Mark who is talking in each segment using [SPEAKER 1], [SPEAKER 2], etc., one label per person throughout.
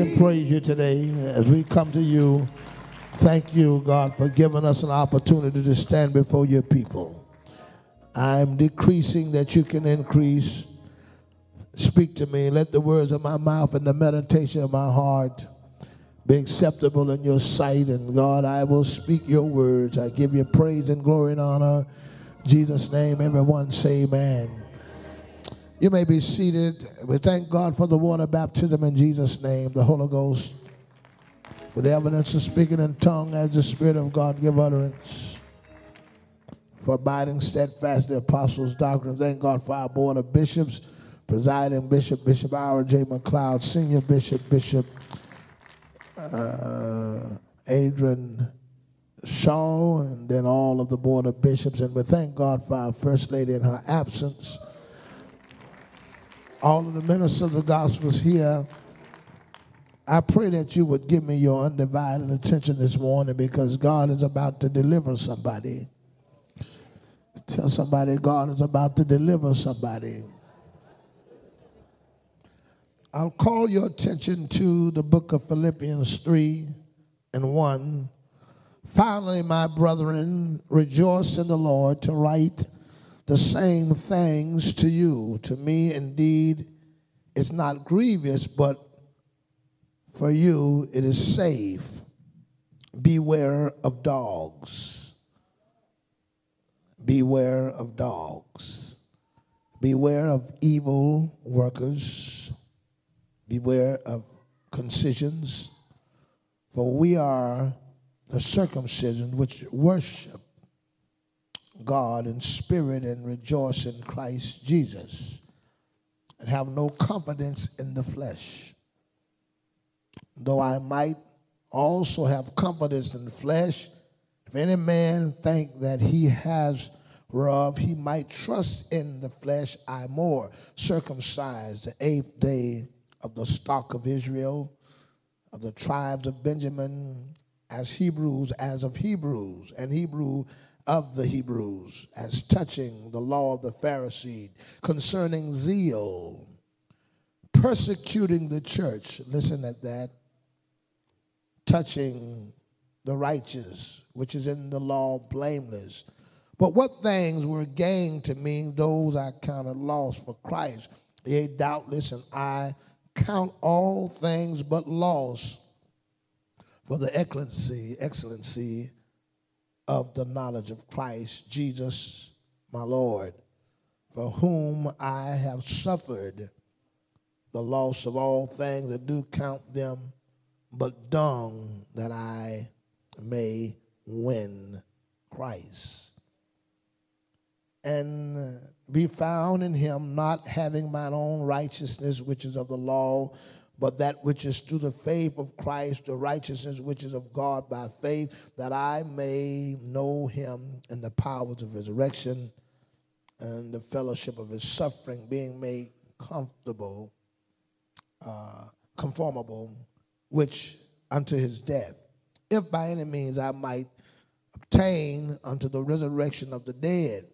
[SPEAKER 1] and praise you today as we come to you. Thank you, God, for giving us an opportunity to stand before your people. I'm decreasing that you can increase. Speak to me. Let the words of my mouth and the meditation of my heart be acceptable in your sight. And God, I will speak your words. I give you praise and glory and honor. In Jesus' name, everyone say amen. You may be seated. We thank God for the water baptism in Jesus' name, the Holy Ghost, with the evidence of speaking in tongue as the Spirit of God give utterance. For abiding steadfast the apostles' doctrine. Thank God for our board of bishops, presiding bishop, Bishop Ira J. McLeod, senior bishop, Bishop uh, Adrian Shaw, and then all of the board of bishops. And we thank God for our First Lady in her absence all of the ministers of the gospels here, I pray that you would give me your undivided attention this morning because God is about to deliver somebody. Tell somebody God is about to deliver somebody. I'll call your attention to the book of Philippians 3 and 1. Finally, my brethren, rejoice in the Lord to write the same things to you. To me, indeed, it's not grievous, but for you it is safe. Beware of dogs. Beware of dogs. Beware of evil workers. Beware of concisions. For we are the circumcision which worship God in spirit and rejoice in Christ Jesus and have no confidence in the flesh. Though I might also have confidence in the flesh, if any man think that he has whereof he might trust in the flesh, I more circumcised the eighth day of the stock of Israel, of the tribes of Benjamin, as Hebrews, as of Hebrews, and Hebrew of the Hebrews as touching the law of the Pharisee, concerning zeal, persecuting the church. Listen at that. Touching the righteous, which is in the law, blameless. But what things were gained to me, those I counted loss for Christ. Yea, doubtless, and I count all things but loss for the excellency, excellency of the knowledge of Christ Jesus, my Lord, for whom I have suffered the loss of all things that do count them but dung that I may win Christ. And be found in him, not having mine own righteousness, which is of the law, but that which is through the faith of Christ, the righteousness which is of God by faith, that I may know him and the powers of resurrection and the fellowship of his suffering, being made comfortable, uh, conformable, which unto his death, if by any means I might obtain unto the resurrection of the dead.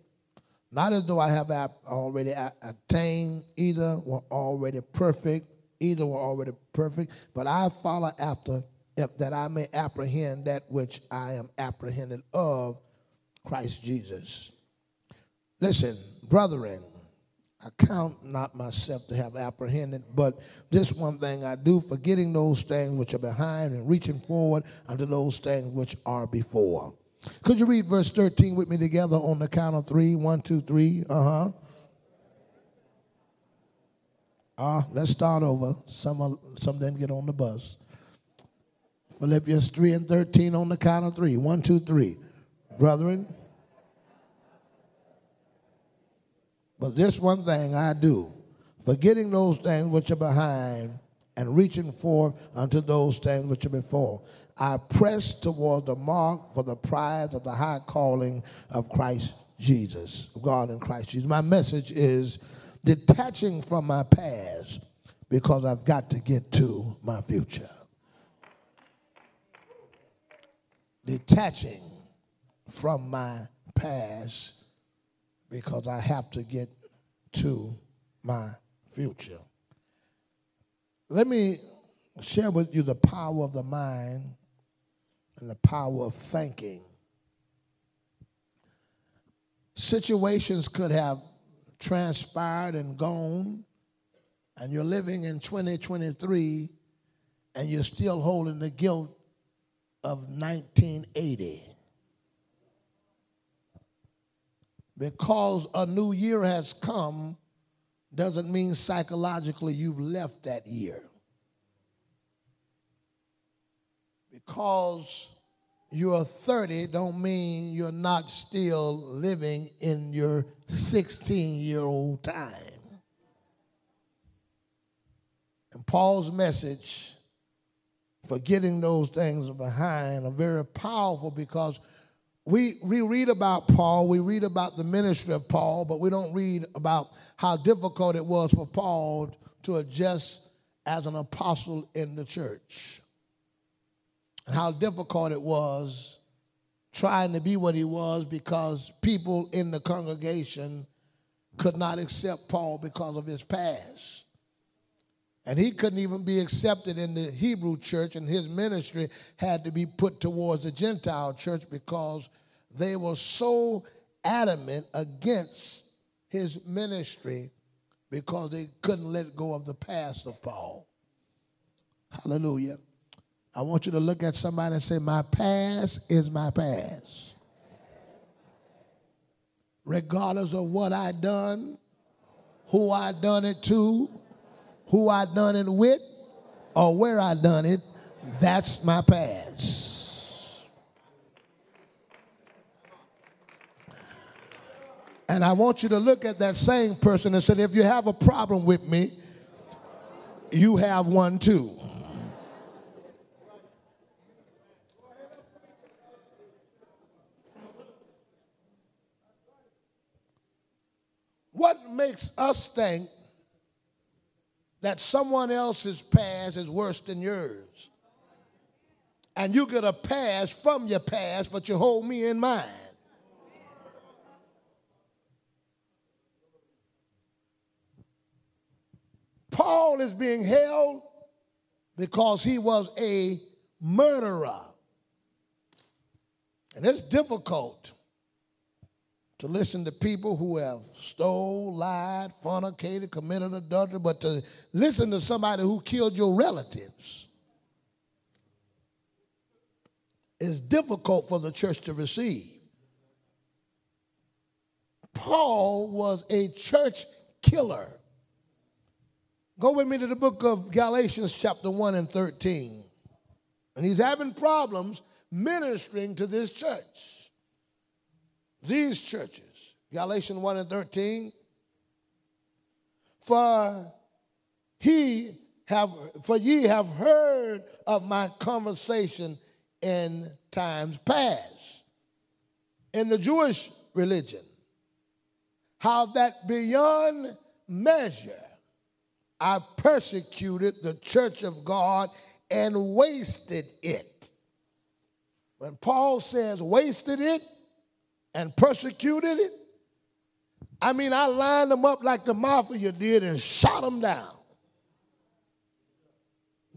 [SPEAKER 1] Not as though I have already attained, either were already perfect either were already perfect, but I follow after that I may apprehend that which I am apprehended of Christ Jesus. Listen, brethren, I count not myself to have apprehended, but this one thing I do, forgetting those things which are behind and reaching forward unto those things which are before. Could you read verse 13 with me together on the count of three? One, two, three. Uh huh. Uh, let's start over. Some, some didn't get on the bus. Philippians 3 and 13 on the count of three. One, two, three. Brethren, but this one thing I do, forgetting those things which are behind and reaching forth unto those things which are before. I press toward the mark for the prize of the high calling of Christ Jesus, God in Christ Jesus. My message is detaching from my past because I've got to get to my future. Detaching from my past because I have to get to my future. Let me share with you the power of the mind and the power of thinking. Situations could have transpired and gone, and you're living in 2023 and you're still holding the guilt of 1980. Because a new year has come doesn't mean psychologically you've left that year. Because you're 30 don't mean you're not still living in your 16 year old time. And Paul's message for getting those things behind are very powerful because we, we read about Paul, we read about the ministry of Paul, but we don't read about how difficult it was for Paul to adjust as an apostle in the church. And how difficult it was trying to be what he was because people in the congregation could not accept Paul because of his past. And he couldn't even be accepted in the Hebrew church, and his ministry had to be put towards the Gentile church because they were so adamant against his ministry because they couldn't let go of the past of Paul. Hallelujah. I want you to look at somebody and say, My past is my past. Regardless of what I done, who I done it to, who I done it with or where I done it, that's my past. And I want you to look at that same person and say, if you have a problem with me, you have one too. What makes us think that someone else's past is worse than yours. And you get a pass from your past, but you hold me in mind. Paul is being held because he was a murderer. And it's difficult to listen to people who have stole, lied, fornicated, committed adultery, but to listen to somebody who killed your relatives is difficult for the church to receive. Paul was a church killer. Go with me to the book of Galatians, chapter 1 and 13. And he's having problems ministering to this church these churches, Galatians 1 and 13, for he have for ye have heard of my conversation in times past in the Jewish religion, how that beyond measure I persecuted the church of God and wasted it. When Paul says wasted it, and persecuted it. I mean, I lined them up like the mafia did and shot them down.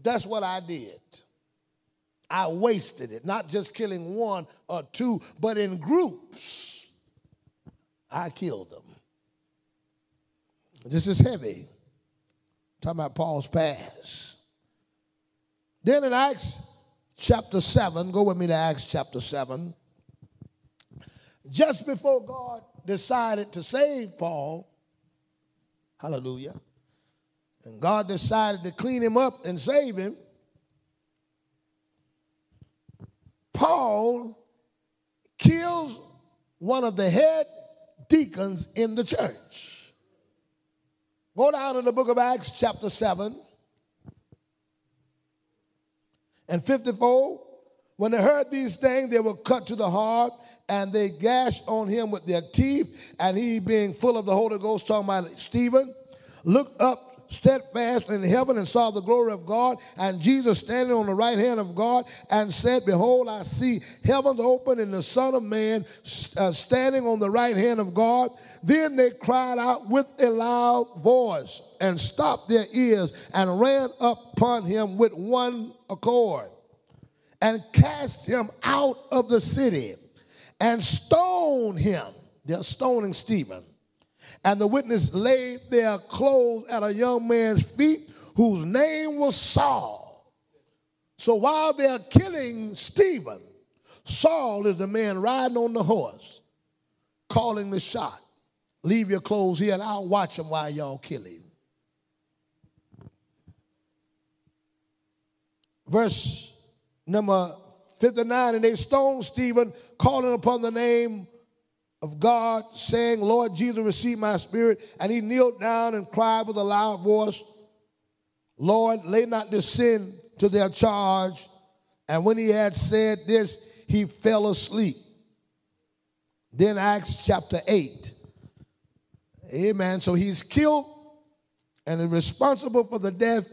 [SPEAKER 1] That's what I did. I wasted it, not just killing one or two, but in groups. I killed them. This is heavy. talking about Paul's past. Then in Acts chapter 7, go with me to Acts chapter 7 just before God decided to save Paul, hallelujah, and God decided to clean him up and save him, Paul kills one of the head deacons in the church. Go down to the book of Acts, chapter 7 and 54. When they heard these things, they were cut to the heart and they gashed on him with their teeth, and he, being full of the Holy Ghost, talking about Stephen, looked up steadfast in heaven and saw the glory of God, and Jesus standing on the right hand of God, and said, Behold, I see heavens open and the Son of Man uh, standing on the right hand of God. Then they cried out with a loud voice and stopped their ears and ran upon him with one accord and cast him out of the city and stoned him. They're stoning Stephen. And the witness laid their clothes at a young man's feet whose name was Saul. So while they're killing Stephen, Saul is the man riding on the horse, calling the shot. Leave your clothes here and I'll watch him while y'all kill him. Verse number 59 and they stoned Stephen, calling upon the name of God, saying, Lord Jesus, receive my spirit. And he kneeled down and cried with a loud voice, Lord, lay not this sin to their charge. And when he had said this, he fell asleep. Then Acts chapter 8. Amen. So he's killed and is responsible for the death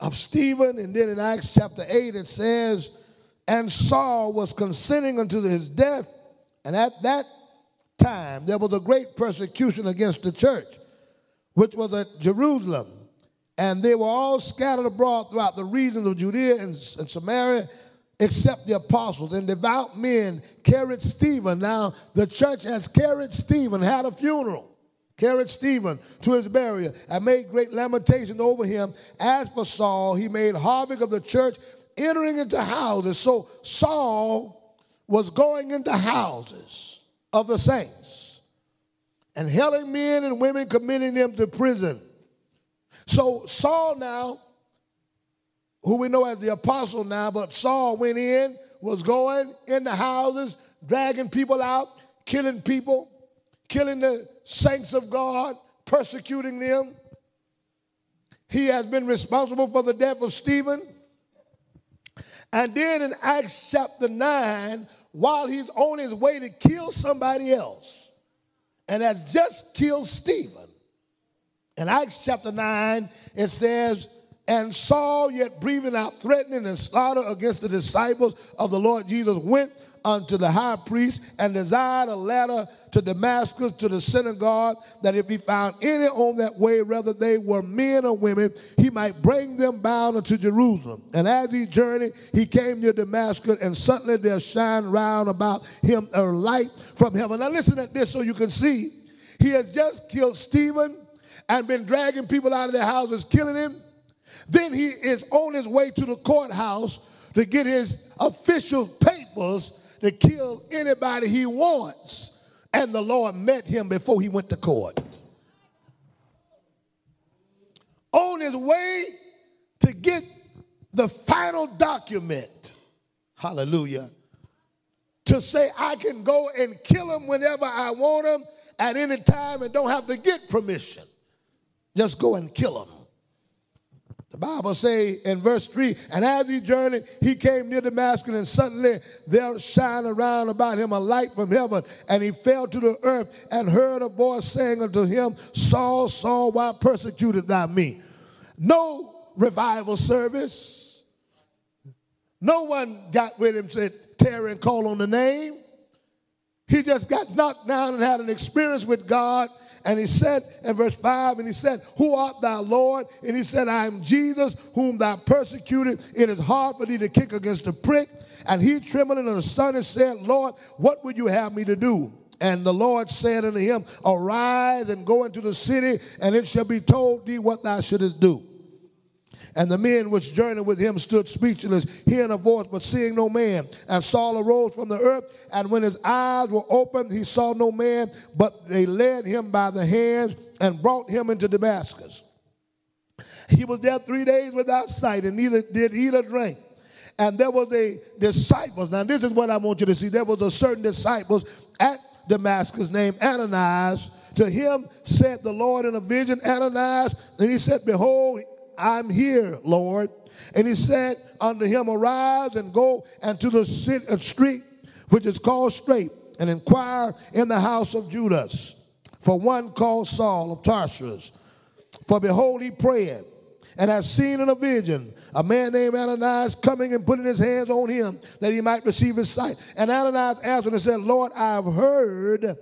[SPEAKER 1] of Stephen. And then in Acts chapter 8, it says, And Saul was consenting unto his death. And at that time there was a great persecution against the church, which was at Jerusalem. And they were all scattered abroad throughout the regions of Judea and, and Samaria, except the apostles. And devout men carried Stephen. Now, the church has carried Stephen, had a funeral carried Stephen to his burial and made great lamentation over him. As for Saul, he made havoc of the church, entering into houses. So Saul was going into houses of the saints and hailing men and women, committing them to prison. So Saul now, who we know as the apostle now, but Saul went in, was going in the houses, dragging people out, killing people, killing the saints of God, persecuting them. He has been responsible for the death of Stephen. And then in Acts chapter 9, while he's on his way to kill somebody else and has just killed Stephen. In Acts chapter 9, it says, And Saul, yet breathing out threatening and slaughter against the disciples of the Lord Jesus, went unto the high priest and desired a letter to Damascus to the synagogue that if he found any on that way, whether they were men or women, he might bring them bound unto Jerusalem. And as he journeyed, he came near Damascus, and suddenly there shined round about him a light from heaven. Now listen at this so you can see. He has just killed Stephen and been dragging people out of their houses, killing him. Then he is on his way to the courthouse to get his official papers to kill anybody he wants. And the Lord met him before he went to court. On his way to get the final document, hallelujah, to say, I can go and kill him whenever I want him at any time and don't have to get permission. Just go and kill him. The Bible say in verse 3, and as he journeyed, he came near Damascus, and suddenly there shined around about him a light from heaven, and he fell to the earth and heard a voice saying unto him, Saul, Saul, why persecutest thou me? No revival service. No one got with him, said, tarry and call on the name. He just got knocked down and had an experience with God and he said in verse 5, and he said, Who art thou, Lord? And he said, I am Jesus, whom thou persecuted. It is hard for thee to kick against the prick. And he, trembling and astonished, said, Lord, what would you have me to do? And the Lord said unto him, Arise and go into the city, and it shall be told thee what thou shouldest do. And the men which journeyed with him stood speechless, hearing a voice, but seeing no man. And Saul arose from the earth, and when his eyes were opened, he saw no man, but they led him by the hands and brought him into Damascus. He was there three days without sight, and neither did eat or drink. And there was a disciple. Now, this is what I want you to see. There was a certain disciples at Damascus named Ananias. To him said the Lord in a vision, Ananias, and he said, Behold, I'm here, Lord. And he said unto him, Arise and go into the uh, street which is called Straight, and inquire in the house of Judas for one called Saul of Tarsus. For behold, he prayed and has seen in a vision a man named Ananias coming and putting his hands on him that he might receive his sight. And Ananias answered and said, Lord, I have heard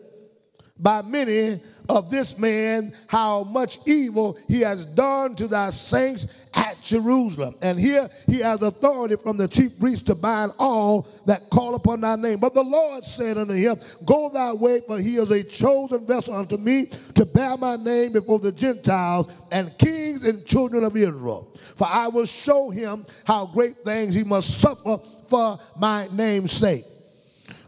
[SPEAKER 1] by many of this man how much evil he has done to thy saints at Jerusalem. And here he has authority from the chief priest to bind all that call upon thy name. But the Lord said unto him, Go thy way, for he is a chosen vessel unto me to bear my name before the Gentiles and kings and children of Israel. For I will show him how great things he must suffer for my name's sake.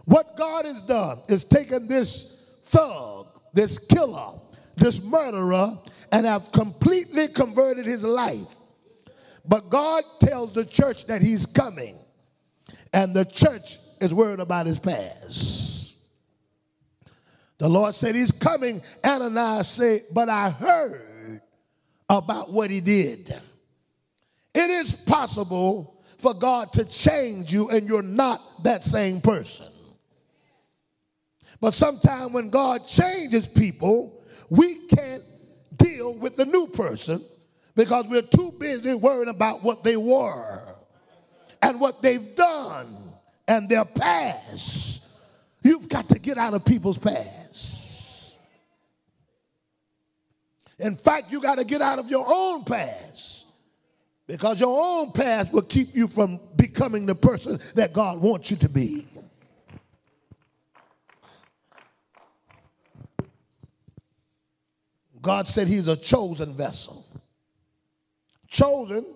[SPEAKER 1] What God has done is taken this thug, this killer, this murderer, and have completely converted his life. But God tells the church that he's coming, and the church is worried about his past. The Lord said he's coming. Ananias said, But I heard about what he did. It is possible for God to change you, and you're not that same person. But sometimes when God changes people, we can't deal with the new person because we're too busy worrying about what they were and what they've done and their past. You've got to get out of people's past. In fact, you got to get out of your own past because your own past will keep you from becoming the person that God wants you to be. God said he's a chosen vessel. Chosen,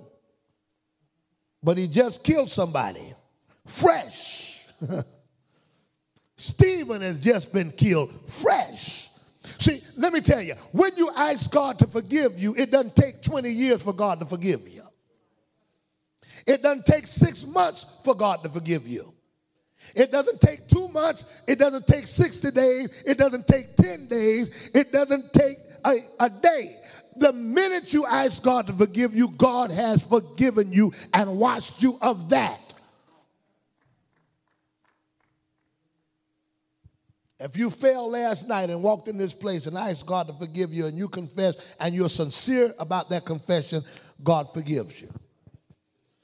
[SPEAKER 1] but he just killed somebody. Fresh. Stephen has just been killed. Fresh. See, let me tell you, when you ask God to forgive you, it doesn't take 20 years for God to forgive you. It doesn't take six months for God to forgive you. It doesn't take two months. It doesn't take 60 days. It doesn't take 10 days. It doesn't take a, a day. The minute you ask God to forgive you, God has forgiven you and washed you of that. If you fell last night and walked in this place and asked God to forgive you and you confess and you're sincere about that confession, God forgives you.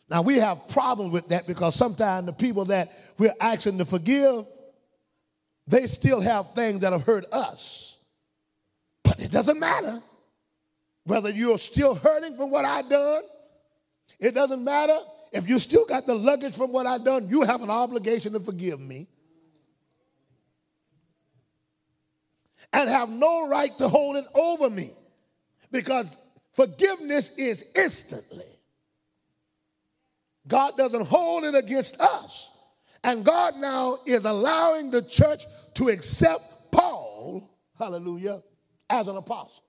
[SPEAKER 1] Now we have problems with that because sometimes the people that we're asking to forgive, they still have things that have hurt us. But it doesn't matter whether you're still hurting from what I've done. It doesn't matter if you still got the luggage from what I've done. You have an obligation to forgive me. And have no right to hold it over me because forgiveness is instantly. God doesn't hold it against us. And God now is allowing the church to accept Paul, hallelujah, as an apostle.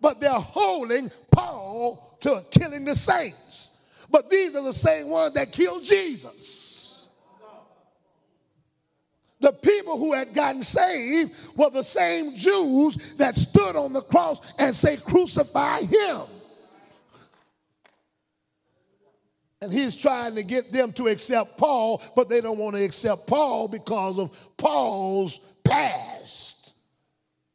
[SPEAKER 1] But they're holding Paul to killing the saints. But these are the same ones that killed Jesus. The people who had gotten saved were the same Jews that stood on the cross and say, Crucify him. And he's trying to get them to accept Paul, but they don't want to accept Paul because of Paul's past.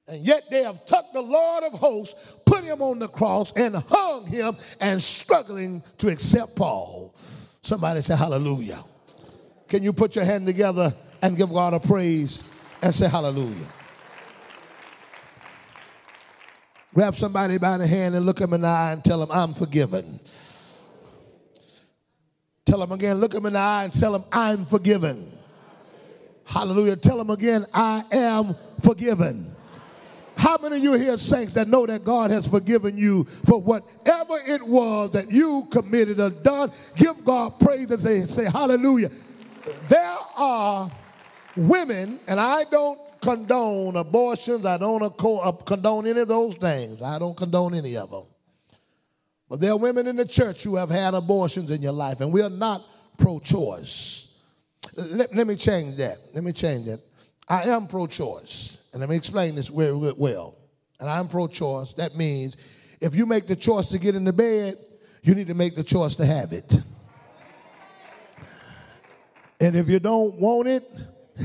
[SPEAKER 1] And yet they have took the Lord of hosts, put him on the cross, and hung him and struggling to accept Paul. Somebody say hallelujah. Can you put your hand together and give God a praise and say hallelujah? Grab somebody by the hand and look him in the eye and tell him, I'm forgiven. Tell them again, look them in the eye and tell them, I'm forgiven. Hallelujah. Tell them again, I am forgiven. How many of you here, saints, that know that God has forgiven you for whatever it was that you committed or done? Give God praise and say, say hallelujah. There are women, and I don't condone abortions, I don't condone any of those things. I don't condone any of them. But there are women in the church who have had abortions in your life, and we are not pro choice. Let, let me change that. Let me change that. I am pro choice. And let me explain this very well. And I'm pro choice. That means if you make the choice to get in the bed, you need to make the choice to have it. And if you don't want it,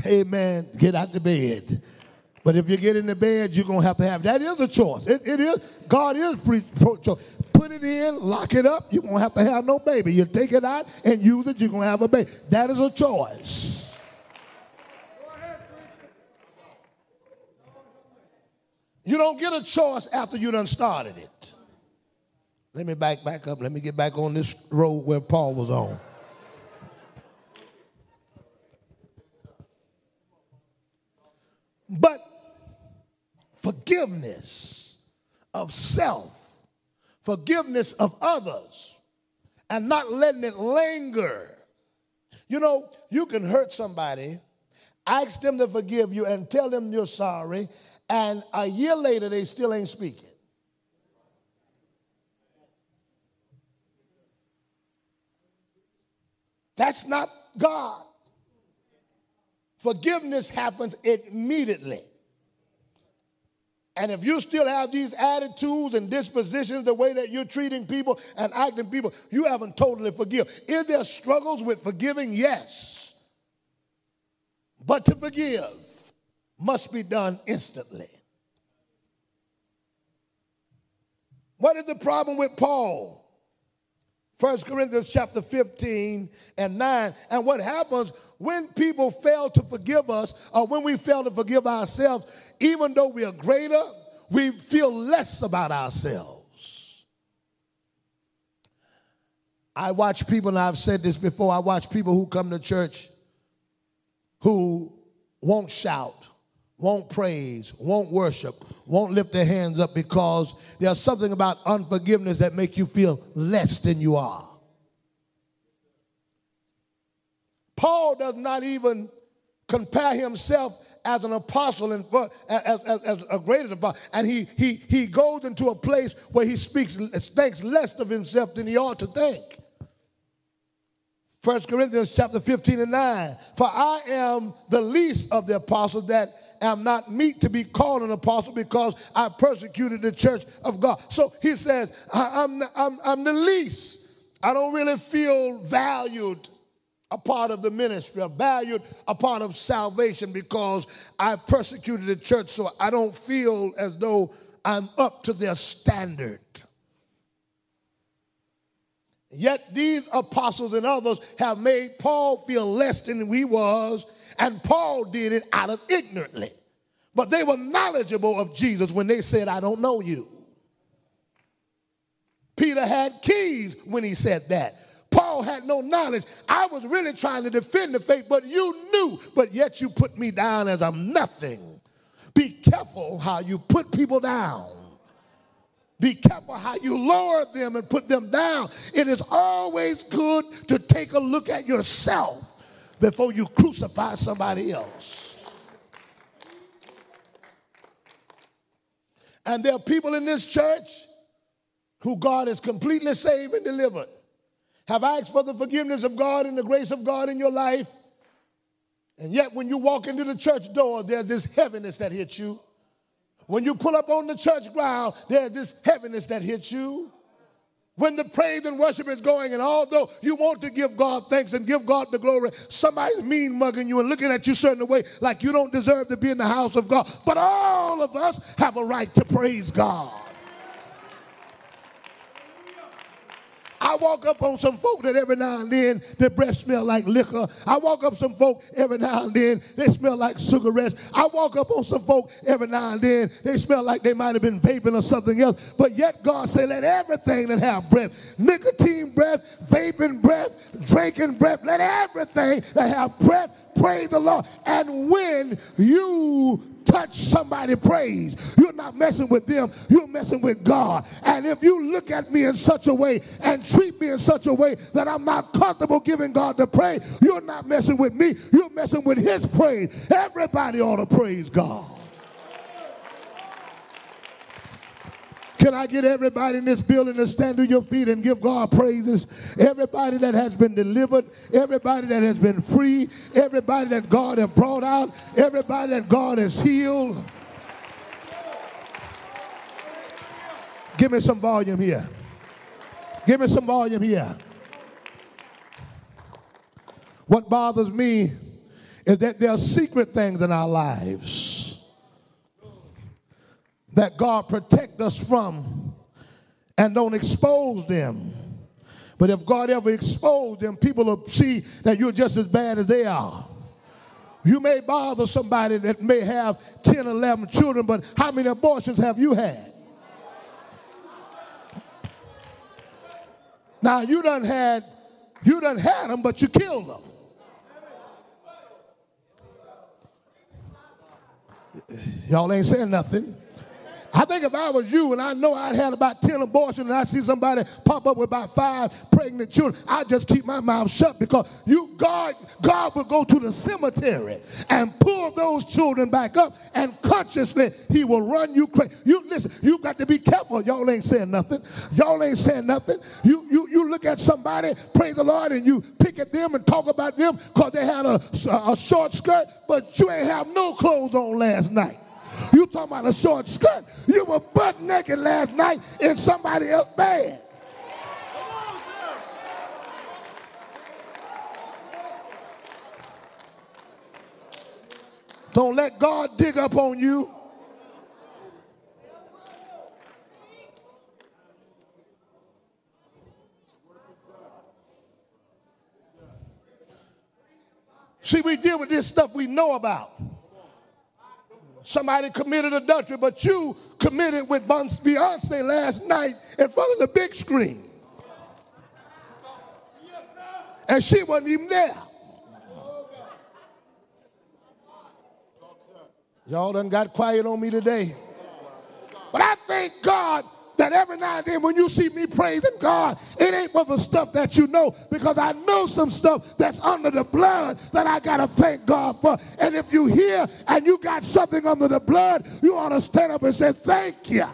[SPEAKER 1] amen, get out the bed. But if you get in the bed, you're going to have to have that is a choice. It, it is. God is free pro choice. Put it in, lock it up. You're going to have to have no baby. You take it out and use it, you're going to have a baby. That is a choice. You don't get a choice after you done started it. Let me back back up. Let me get back on this road where Paul was on. But forgiveness of self, forgiveness of others, and not letting it linger. You know, you can hurt somebody, ask them to forgive you, and tell them you're sorry, and a year later they still ain't speaking. That's not God. Forgiveness happens immediately. And if you still have these attitudes and dispositions, the way that you're treating people and acting people, you haven't totally forgiven. Is there struggles with forgiving? Yes. But to forgive must be done instantly. What is the problem with Paul? 1 Corinthians chapter 15 and 9. And what happens when people fail to forgive us or when we fail to forgive ourselves, even though we are greater, we feel less about ourselves. I watch people, and I've said this before, I watch people who come to church who won't shout, won't praise, won't worship, won't lift their hands up because there's something about unforgiveness that make you feel less than you are. Paul does not even compare himself as an apostle and as, as, as a greater apostle. And he, he, he goes into a place where he speaks, thinks less of himself than he ought to think. 1 Corinthians chapter 15 and 9. For I am the least of the apostles that am not meet to be called an apostle because I persecuted the church of God. So he says, I'm, I'm, I'm the least. I don't really feel valued a part of the ministry, a valued a part of salvation because I persecuted the church, so I don't feel as though I'm up to their standard. Yet these apostles and others have made Paul feel less than he was and Paul did it out of ignorantly. But they were knowledgeable of Jesus when they said, I don't know you. Peter had keys when he said that. Paul had no knowledge. I was really trying to defend the faith, but you knew, but yet you put me down as I'm nothing. Be careful how you put people down. Be careful how you lower them and put them down. It is always good to take a look at yourself before you crucify somebody else. And there are people in this church who God has completely saved and delivered. Have asked for the forgiveness of God and the grace of God in your life. And yet, when you walk into the church door, there's this heaviness that hits you. When you pull up on the church ground, there's this heaviness that hits you when the praise and worship is going, and although you want to give God thanks and give God the glory, somebody's mean mugging you and looking at you certain way like you don't deserve to be in the house of God. But all of us have a right to praise God. I walk up on some folk that every now and then their breath smell like liquor. I walk up some folk every now and then they smell like cigarettes. I walk up on some folk every now and then they smell like they might have been vaping or something else. But yet God said, let everything that have breath, nicotine breath, vaping breath, drinking breath, let everything that have breath praise the Lord. And when you touch somebody praise. You're not messing with them, you're messing with God. And if you look at me in such a way and treat me in such a way that I'm not comfortable giving God the praise, you're not messing with me, you're messing with his praise. Everybody ought to praise God. Can I get everybody in this building to stand to your feet and give God praises? Everybody that has been delivered, everybody that has been free, everybody that God has brought out, everybody that God has healed. Give me some volume here. Give me some volume here. What bothers me is that there are secret things in our lives that God protect us from and don't expose them. But if God ever exposed them, people will see that you're just as bad as they are. You may bother somebody that may have 10, 11 children, but how many abortions have you had? Now you done had, you done had them, but you killed them. Y'all ain't saying nothing. I think if I was you and I know I'd had about 10 abortions and I see somebody pop up with about five pregnant children, I'd just keep my mouth shut because you, God, God would go to the cemetery and pull those children back up and consciously he will run you crazy. You listen, you got to be careful. Y'all ain't saying nothing. Y'all ain't saying nothing. You you you look at somebody, praise the Lord, and you pick at them and talk about them because they had a, a short skirt, but you ain't have no clothes on last night. You talking about a short skirt. You were butt naked last night in somebody else's bed. Don't let God dig up on you. See, we deal with this stuff we know about. Somebody committed adultery, but you committed with Beyonce last night in front of the big screen. And she wasn't even there. Y'all done got quiet on me today. But I thank God that every now and then when you see me praising God, it ain't for the stuff that you know, because I know some stuff that's under the blood that I got to thank God for. And if you hear and you got something under the blood, you ought to stand up and say, Thank you.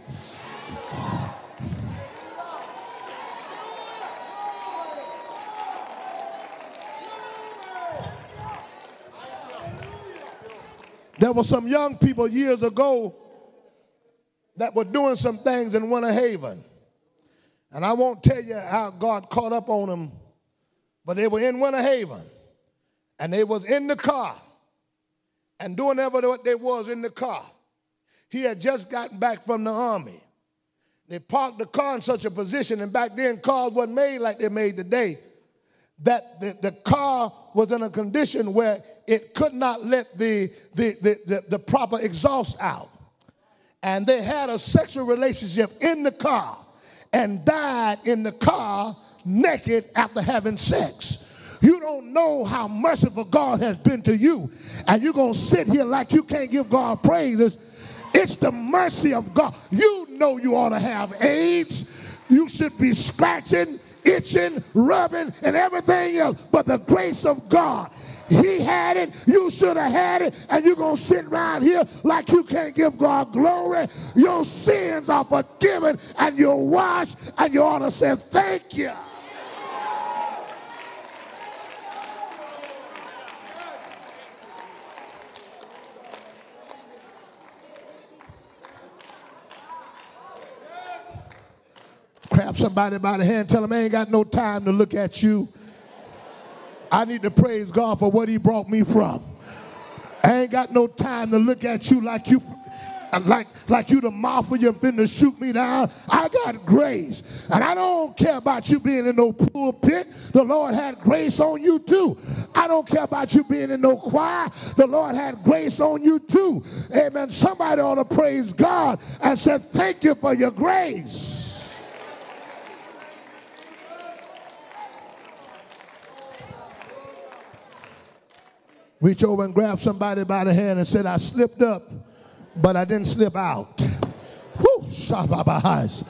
[SPEAKER 1] There were some young people years ago that were doing some things in Winter Haven. And I won't tell you how God caught up on them, but they were in Winter Haven. And they was in the car and doing whatever what they was in the car. He had just gotten back from the army. They parked the car in such a position, and back then cars wasn't made like they're made today, that the, the car was in a condition where it could not let the, the, the, the, the proper exhaust out and they had a sexual relationship in the car and died in the car naked after having sex. You don't know how merciful God has been to you, and you're going to sit here like you can't give God praises. It's the mercy of God. You know you ought to have AIDS. You should be scratching, itching, rubbing, and everything else, but the grace of God he had it, you should have had it, and you're going to sit around here like you can't give God glory. Your sins are forgiven and you're washed, and you ought to say, Thank you. Grab somebody by the hand, tell them I ain't got no time to look at you. I need to praise God for what he brought me from. I ain't got no time to look at you like you like like you the mafia finna shoot me down. I got grace. And I don't care about you being in no pulpit. The Lord had grace on you too. I don't care about you being in no choir. The Lord had grace on you too. Amen. Somebody ought to praise God and say, Thank you for your grace. Reach over and grab somebody by the hand and said, I slipped up, but I didn't slip out. Eyes.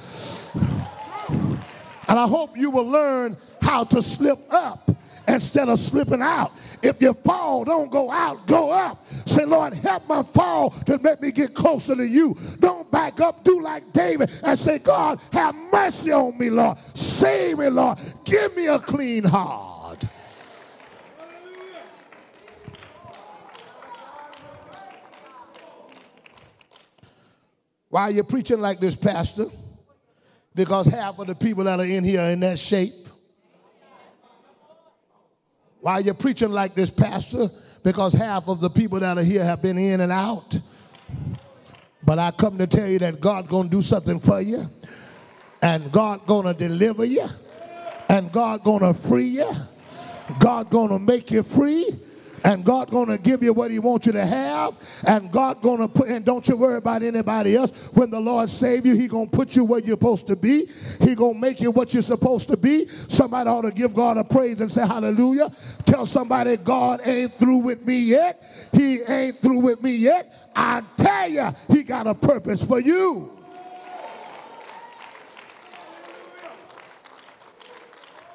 [SPEAKER 1] And I hope you will learn how to slip up instead of slipping out. If you fall, don't go out, go up. Say, Lord, help my fall to make me get closer to you. Don't back up, do like David and say, God, have mercy on me, Lord. Save me, Lord. Give me a clean heart. Why are you preaching like this, Pastor? Because half of the people that are in here are in that shape. Why are you preaching like this, Pastor? Because half of the people that are here have been in and out. But I come to tell you that God's to do something for you. And God to deliver you. And God to free you. God to make you free and God gonna give you what He wants you to have, and God gonna put. And don't you worry about anybody else. When the Lord save you, He gonna put you where you're supposed to be. He gonna make you what you're supposed to be. Somebody ought to give God a praise and say Hallelujah. Tell somebody God ain't through with me yet. He ain't through with me yet. I tell you, He got a purpose for you.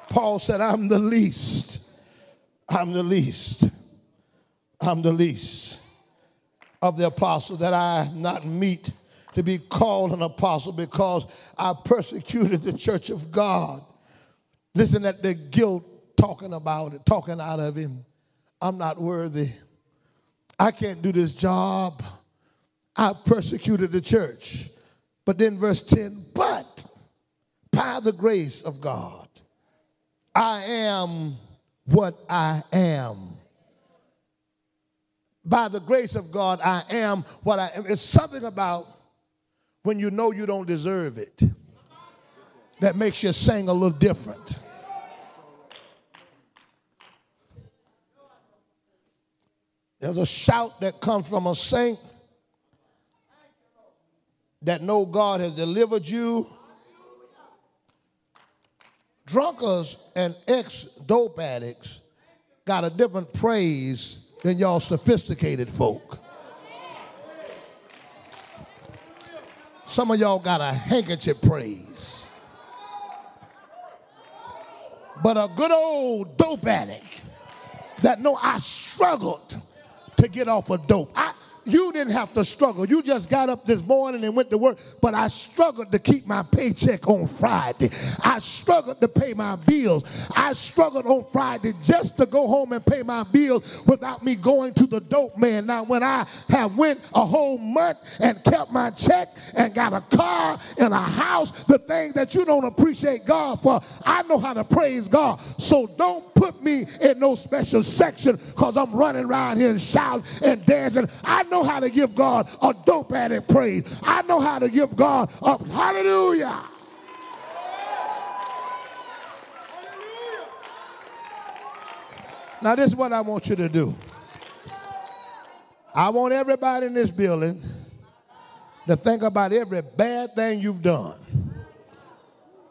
[SPEAKER 1] Paul said, I'm the least. I'm the least. I'm the least of the apostles, that I not meet to be called an apostle because I persecuted the church of God. Listen at the guilt talking about it, talking out of him. I'm not worthy. I can't do this job. I persecuted the church. But then verse 10, but by the grace of God, I am what I am by the grace of God, I am what I am. It's something about when you know you don't deserve it that makes you sing a little different. There's a shout that comes from a saint that know God has delivered you. Drunkards and ex dope addicts got a different praise than y'all sophisticated folk. Some of y'all got a handkerchief praise. But a good old dope addict that know I struggled to get off of dope. I, you didn't have to struggle. You just got up this morning and went to work. But I struggled to keep my paycheck on Friday. I struggled to pay my bills. I struggled on Friday just to go home and pay my bills without me going to the dope man. Now, when I have went a whole month and kept my check and got a car and a house, the things that you don't appreciate God for, I know how to praise God. So don't put me in no special section because I'm running around here and shouting and dancing. I know how to give God a dope addict praise. I know how to give God a hallelujah. Now, this is what I want you to do. I want everybody in this building to think about every bad thing you've done.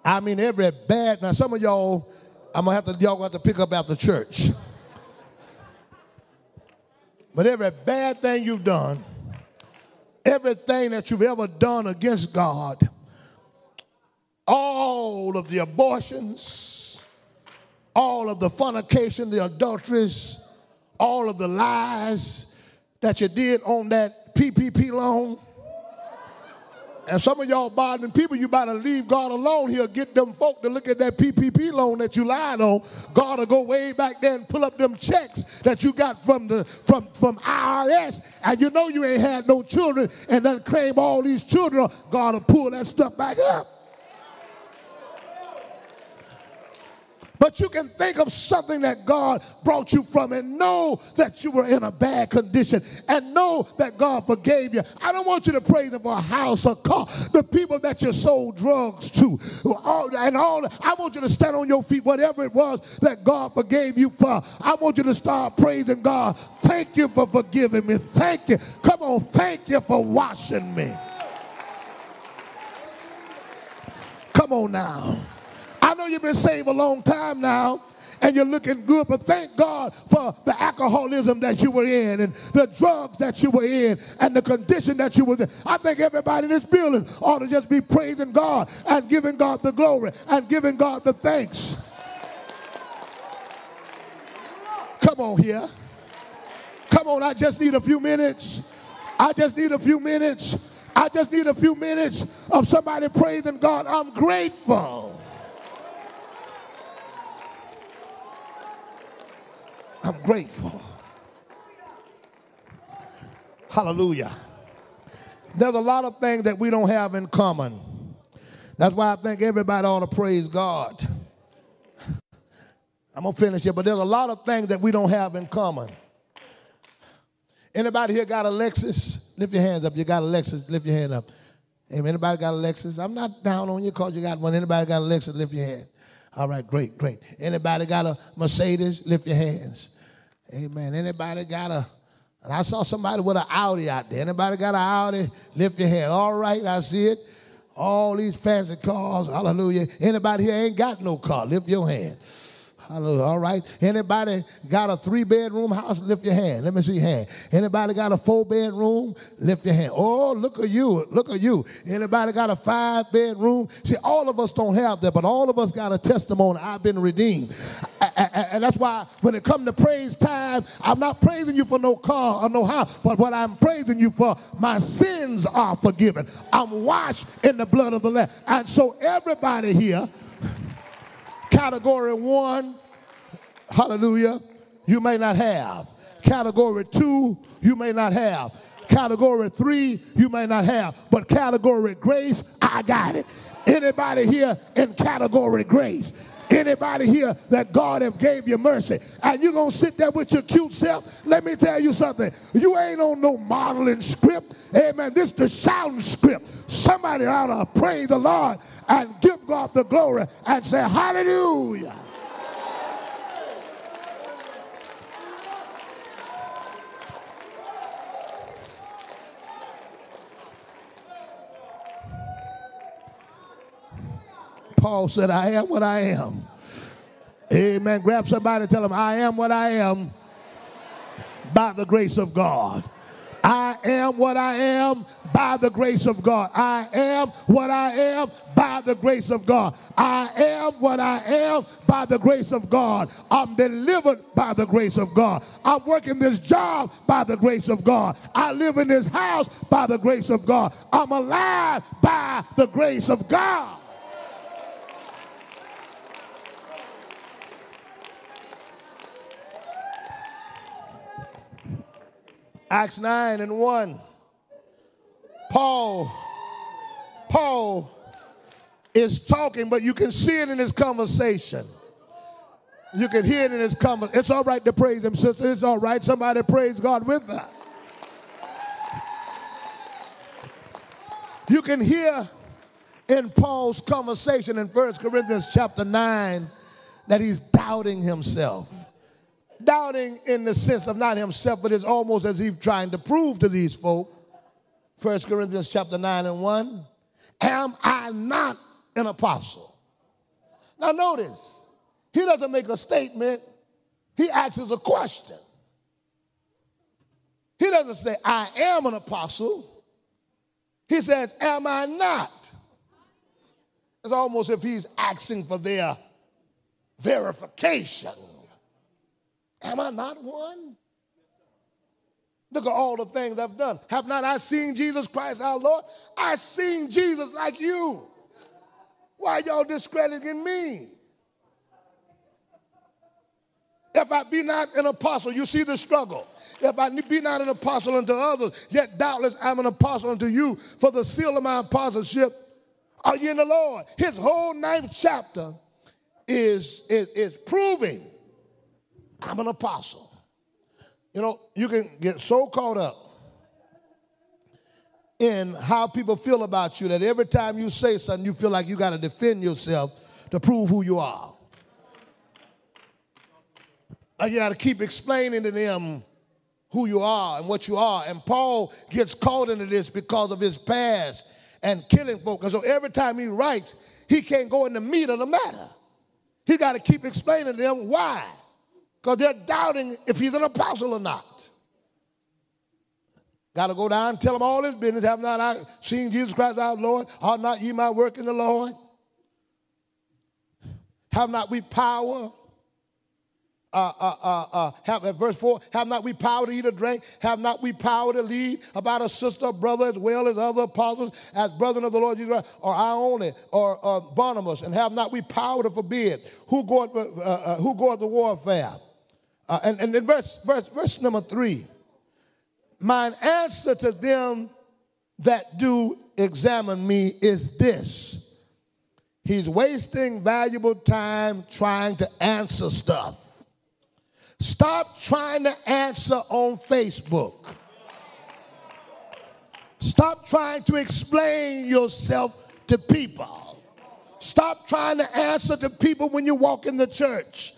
[SPEAKER 1] I mean, every bad. Now, some of y'all, I'm gonna have to y'all gonna have to pick up after church. But every bad thing you've done, everything that you've ever done against God, all of the abortions, all of the fornication, the adulteries, all of the lies that you did on that PPP loan, and some of y'all bothering people, you better leave God alone. He'll get them folk to look at that PPP loan that you lied on. God will go way back there and pull up them checks that you got from the from from IRS, and you know you ain't had no children, and then claim all these children. God will pull that stuff back up. But you can think of something that God brought you from and know that you were in a bad condition and know that God forgave you. I don't want you to praise Him for a house, a car, the people that you sold drugs to, all, and all. I want you to stand on your feet, whatever it was that God forgave you for. I want you to start praising God. Thank you for forgiving me. Thank you. Come on, thank you for washing me. Come on now. I know you've been saved a long time now and you're looking good, but thank God for the alcoholism that you were in and the drugs that you were in and the condition that you were in. I think everybody in this building ought to just be praising God and giving God the glory and giving God the thanks. Come on here. Come on, I just need a few minutes. I just need a few minutes. I just need a few minutes of somebody praising God. I'm grateful. I'm grateful. Hallelujah. There's a lot of things that we don't have in common. That's why I think everybody ought to praise God. I'm gonna finish here, but there's a lot of things that we don't have in common. Anybody here got a Lexus? Lift your hands up. You got a Lexus? Lift your hand up. Amen. Anybody got a Lexus? I'm not down on you because you got one. Anybody got a Lexus? Lift your hand. All right, great, great. Anybody got a Mercedes? Lift your hands. Amen. Anybody got a and I saw somebody with an Audi out there. Anybody got an Audi? Lift your hand. All right, I see it. All these fancy cars. Hallelujah. Anybody here ain't got no car? Lift your hand. Hallelujah. All right. Anybody got a three bedroom house? Lift your hand. Let me see your hand. Anybody got a four bedroom? Lift your hand. Oh, look at you. Look at you. Anybody got a five bedroom? See, all of us don't have that, but all of us got a testimony. I've been redeemed. And that's why when it comes to praise time, I'm not praising you for no car or no house, but what I'm praising you for, my sins are forgiven. I'm washed in the blood of the Lamb. And so everybody here, Category one, hallelujah, you may not have. Category two, you may not have. Category three, you may not have. But category grace, I got it. Anybody here in category grace? Anybody here that God have gave you mercy and you're going to sit there with your cute self? Let me tell you something. You ain't on no modeling script. Amen. This is the shouting script. Somebody ought to praise the Lord and give God the glory and say hallelujah. Paul said, I am what I am. Amen. Grab somebody and tell them, I am what I am by the grace of God. I am what I am by the grace of God. I am what I am by the grace of God. I am what I am by the grace of God. I'm delivered by the grace of God. I'm working this job by the grace of God. I live in this house by the grace of God. I'm alive by the grace of God. Acts 9 and 1. Paul, Paul is talking, but you can see it in his conversation. You can hear it in his conversation. It's all right to praise him, sister. It's all right. Somebody praise God with that. You can hear in Paul's conversation in 1 Corinthians chapter 9 that he's doubting himself doubting in the sense of not himself, but it's almost as if trying to prove to these folk, 1 Corinthians chapter 9 and 1, am I not an apostle? Now notice, he doesn't make a statement, he asks a question. He doesn't say, I am an apostle. He says, Am I not? It's almost if he's asking for their verification. Am I not one? Look at all the things I've done. Have not I seen Jesus Christ our Lord? I seen Jesus like you. Why y'all discrediting me? If I be not an apostle, you see the struggle. If I be not an apostle unto others, yet doubtless I'm an apostle unto you. For the seal of my apostleship are you in the Lord. His whole ninth chapter is, is, is proving I'm an apostle. You know, you can get so caught up in how people feel about you that every time you say something, you feel like you got to defend yourself to prove who you are. And you got to keep explaining to them who you are and what you are. And Paul gets caught into this because of his past and killing folk. And so every time he writes, he can't go in the meat of the matter. He got to keep explaining to them why because they're doubting if he's an apostle or not. Got to go down and tell them all his business. Have not I seen Jesus Christ our Lord? Are not ye my work in the Lord? Have not we power? Uh, uh, uh, uh, have, at verse 4, have not we power to eat or drink? Have not we power to lead about a sister brother as well as other apostles, as brethren of the Lord Jesus Christ, or I only, or, or Barnabas? And have not we power to forbid? Who goeth, uh, uh, who goeth the warfare? Uh, and, and in verse, verse, verse number three, mine answer to them that do examine me is this. He's wasting valuable time trying to answer stuff. Stop trying to answer on Facebook. Stop trying to explain yourself to people. Stop trying to answer to people when you walk in the church.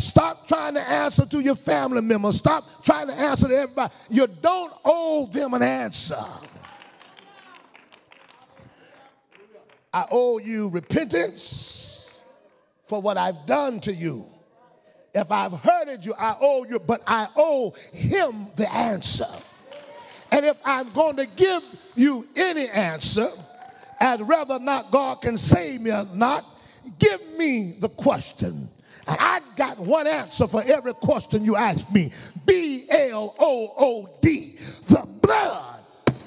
[SPEAKER 1] Stop trying to answer to your family members. Stop trying to answer to everybody. You don't owe them an answer. I owe you repentance for what I've done to you. If I've hurted you, I owe you, but I owe him the answer. And if I'm going to give you any answer, as whether or not God can save me or not, give me the question. I got one answer for every question you ask me B L O O D, the blood.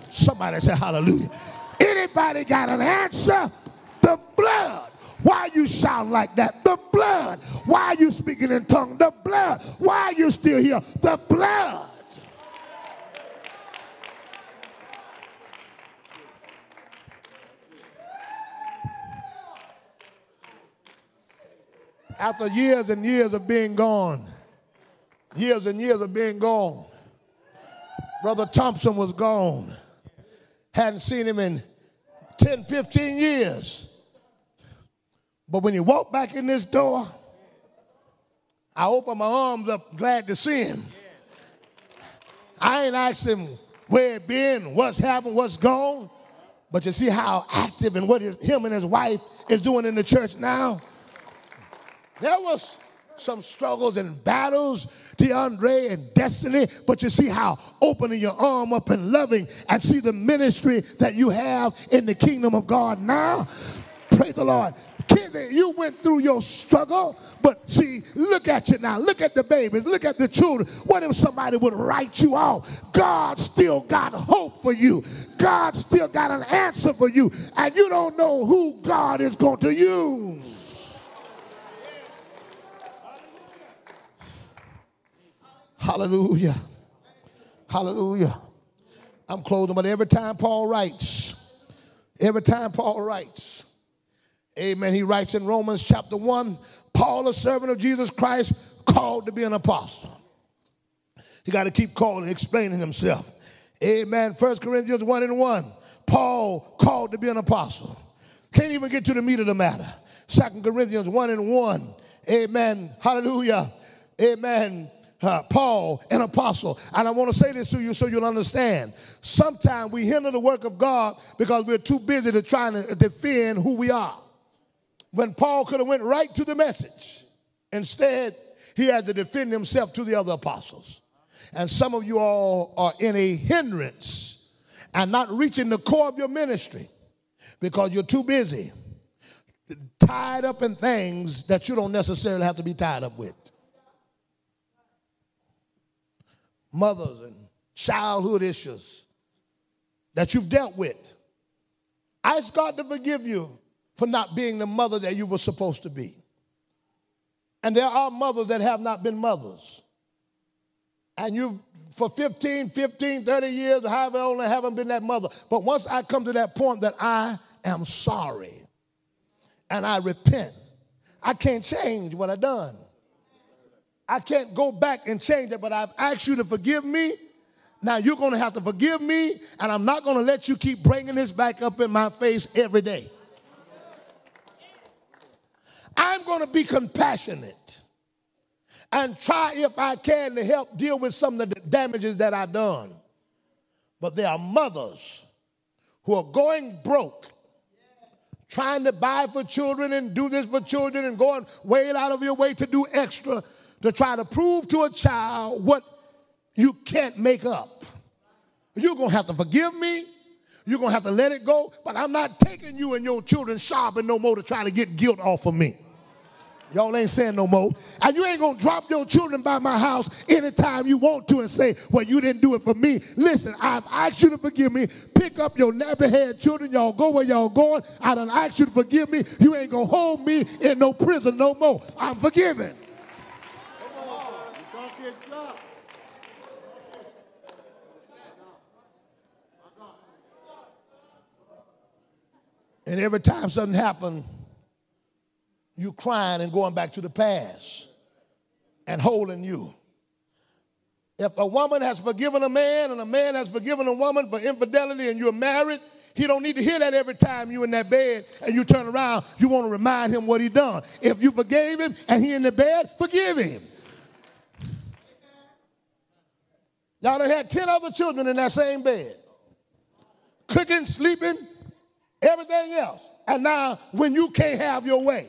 [SPEAKER 1] Somebody say hallelujah. Anybody got an answer? The blood. Why you sound like that? The blood. Why you speaking in tongue? The blood. Why you still here? The blood. After years and years of being gone, years and years of being gone, Brother Thompson was gone. Hadn't seen him in 10, 15 years. But when he walked back in this door, I opened my arms up, glad to see him. I ain't asked him where he been, what's happened, what's gone. But you see how active and what his, him and his wife is doing in the church now. There was some struggles and battles, DeAndre and Destiny, but you see how opening your arm up and loving and see the ministry that you have in the kingdom of God now. Praise the Lord. Kids, you went through your struggle, but see, look at you now. Look at the babies. Look at the children. What if somebody would write you off? God still got hope for you. God still got an answer for you. And you don't know who God is going to use. Hallelujah. Hallelujah. I'm closing, but every time Paul writes, every time Paul writes, amen, he writes in Romans chapter 1 Paul, a servant of Jesus Christ, called to be an apostle. He got to keep calling, explaining himself. Amen. 1 Corinthians 1 and 1. Paul called to be an apostle. Can't even get to the meat of the matter. 2 Corinthians 1 and 1. Amen. Hallelujah. Amen uh, Paul, an apostle. And I want to say this to you so you'll understand. Sometimes we hinder the work of God because we're too busy to try to defend who we are. When Paul could have went right to the message. Instead, he had to defend himself to the other apostles. And some of you all are in a hindrance and not reaching the core of your ministry because you're too busy, tied up in things that you don't necessarily have to be tied up with. Mothers and childhood issues that you've dealt with. I ask God to forgive you for not being the mother that you were supposed to be. And there are mothers that have not been mothers. And you've, for 15, 15, 30 years, however long, haven't been that mother. But once I come to that point that I am sorry and I repent, I can't change what I've done. I can't go back and change it, but I've asked you to forgive me. Now you're going to have to forgive me, and I'm not going to let you keep bringing this back up in my face every day. I'm going to be compassionate and try, if I can, to help deal with some of the damages that I've done. But there are mothers who are going broke, trying to buy for children and do this for children and going way out of your way to do extra to try to prove to a child what you can't make up. You're going to have to forgive me. You're going to have to let it go. But I'm not taking you and your children shopping no more to try to get guilt off of me. Y'all ain't saying no more. And you ain't going to drop your children by my house anytime you want to and say, well, you didn't do it for me. Listen, I've asked you to forgive me. Pick up your nappy head children. Y'all go where y'all going. I done asked you to forgive me. You ain't going to hold me in no prison no more. I'm forgiven. And every time something happened, you crying and going back to the past and holding you. If a woman has forgiven a man and a man has forgiven a woman for infidelity and you're married, he don't need to hear that every time you in that bed and you turn around, you want to remind him what he done. If you forgave him and he in the bed, forgive him. Y'all done had 10 other children in that same bed. Cooking, sleeping, everything else. And now when you can't have your way,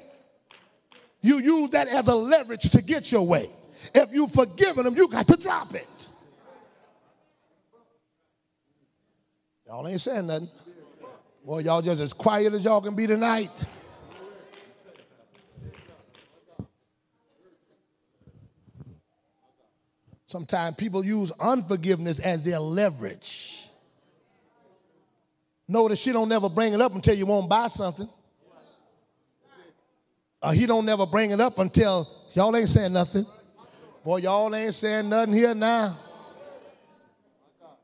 [SPEAKER 1] you use that as a leverage to get your way. If you've forgiven them, you got to drop it. Y'all ain't saying nothing. Boy, y'all just as quiet as y'all can be tonight. Sometimes people use unforgiveness as their leverage. Notice she don't never bring it up until you won't buy something. Or he don't never bring it up until y'all ain't saying nothing. Boy, y'all ain't saying nothing here now.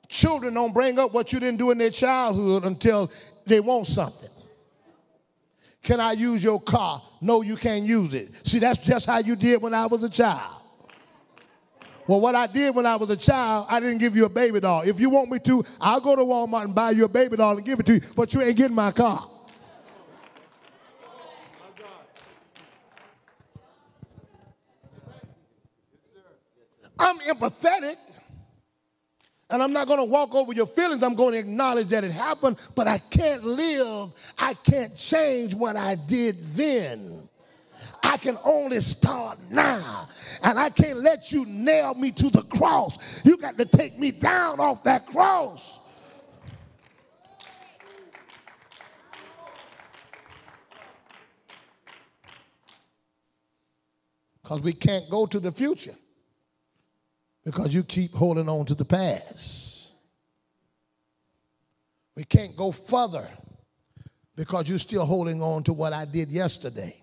[SPEAKER 1] Children don't bring up what you didn't do in their childhood until they want something. Can I use your car? No, you can't use it. See, that's just how you did when I was a child. Well, what I did when I was a child, I didn't give you a baby doll. If you want me to, I'll go to Walmart and buy you a baby doll and give it to you, but you ain't getting my car. I'm empathetic. And I'm not going to walk over your feelings. I'm going to acknowledge that it happened, but I can't live, I can't change what I did then. I can only start now. And I can't let you nail me to the cross. You got to take me down off that cross. Because we can't go to the future because you keep holding on to the past. We can't go further because you're still holding on to what I did yesterday.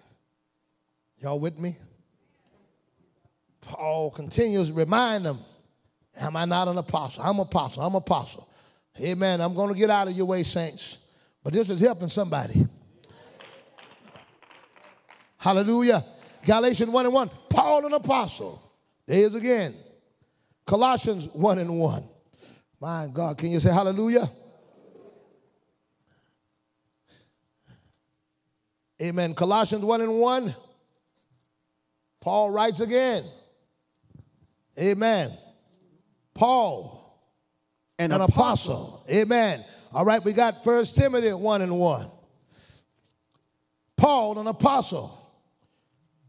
[SPEAKER 1] Y'all with me? Paul continues to remind them, Am I not an apostle? I'm apostle. I'm apostle. Amen. I'm going to get out of your way, saints. But this is helping somebody. Hallelujah. Galatians 1 and 1. Paul, an apostle. There is again. Colossians 1 and 1. My God, can you say hallelujah? Amen. Colossians 1 and 1. Paul writes again. Amen. Paul, an, an apostle. apostle. Amen. All right, we got First Timothy 1 and 1. Paul, an apostle.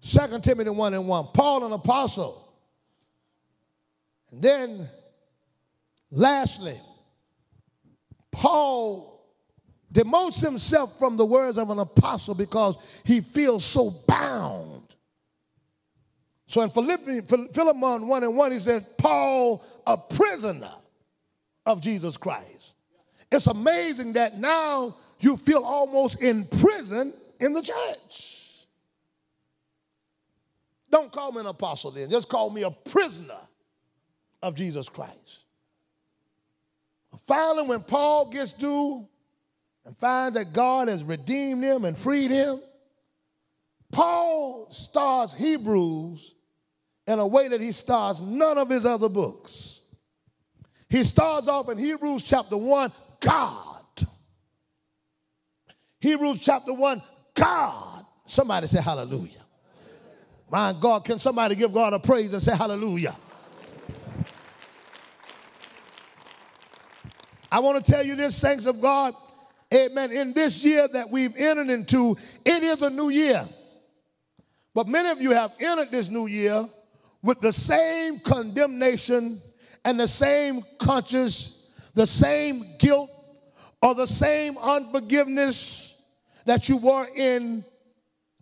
[SPEAKER 1] Second Timothy 1 and 1. Paul, an apostle and then, lastly, Paul demotes himself from the words of an apostle because he feels so bound. So in Philippi, Philemon 1 and 1, he says, Paul, a prisoner of Jesus Christ. It's amazing that now you feel almost in prison in the church. Don't call me an apostle then, just call me a prisoner of Jesus Christ. Finally, when Paul gets through and finds that God has redeemed him and freed him, Paul starts Hebrews in a way that he starts none of his other books. He starts off in Hebrews chapter 1, God. Hebrews chapter 1, God. Somebody say hallelujah. My God, can somebody give God a praise and say hallelujah? I want to tell you this, saints of God, amen. In this year that we've entered into, it is a new year. But many of you have entered this new year with the same condemnation and the same conscience, the same guilt, or the same unforgiveness that you were in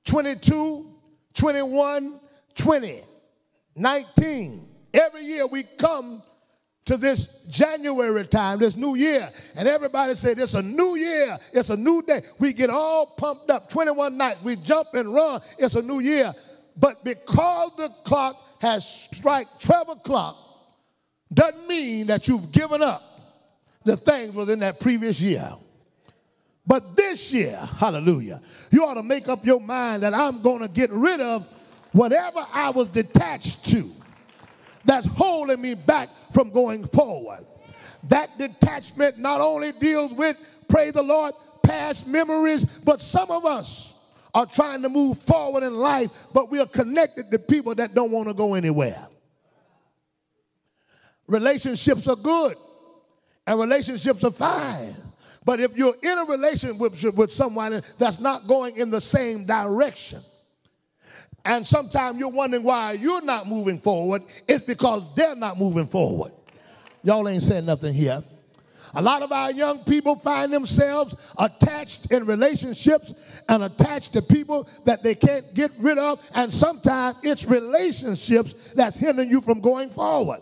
[SPEAKER 1] 22, 21, 20, 19. Every year we come to this January time, this new year, and everybody said it's a new year, it's a new day. We get all pumped up. 21 nights, we jump and run, it's a new year. But because the clock has struck 12 o'clock, doesn't mean that you've given up the things within that previous year. But this year, hallelujah, you ought to make up your mind that I'm going to get rid of whatever I was detached to that's holding me back from going forward. That detachment not only deals with, praise the Lord, past memories, but some of us are trying to move forward in life, but we are connected to people that don't want to go anywhere. Relationships are good and relationships are fine. But if you're in a relationship with someone that's not going in the same direction, and sometimes you're wondering why you're not moving forward, it's because they're not moving forward. Y'all ain't saying nothing here. A lot of our young people find themselves attached in relationships and attached to people that they can't get rid of, and sometimes it's relationships that's hindering you from going forward.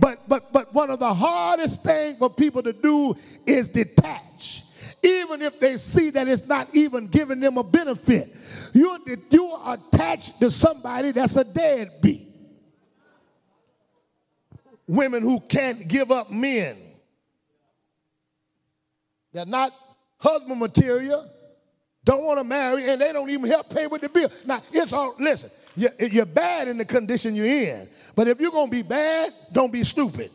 [SPEAKER 1] But but but one of the hardest things for people to do is detach. Even if they see that it's not even giving them a benefit. You're, you're attached to somebody that's a deadbeat. Women who can't give up men. They're not husband material, don't want to marry, and they don't even help pay with the bill. Now, it's all, listen, you're, bad in the condition you're in. But if you're going to be bad, don't be stupid.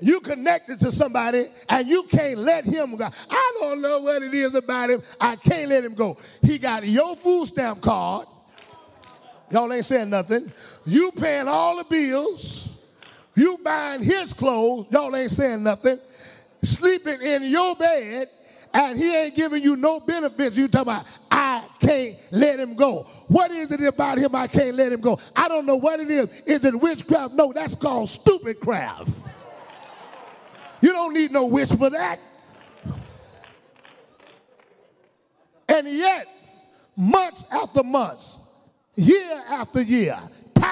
[SPEAKER 1] You connected to somebody and you can't let him go. I don't know what it is about him. I can't let him go. He got your food stamp card. Y'all ain't saying nothing. You paying all the bills. You buying his clothes. Y'all ain't saying nothing. Sleeping in your bed and he ain't giving you no benefits. You talking about, I can't let him go. What is it about him I can't let him go? I don't know what it is. Is it witchcraft? No, that's called stupid craft. You don't need no witch for that. And yet, months after months, year after year,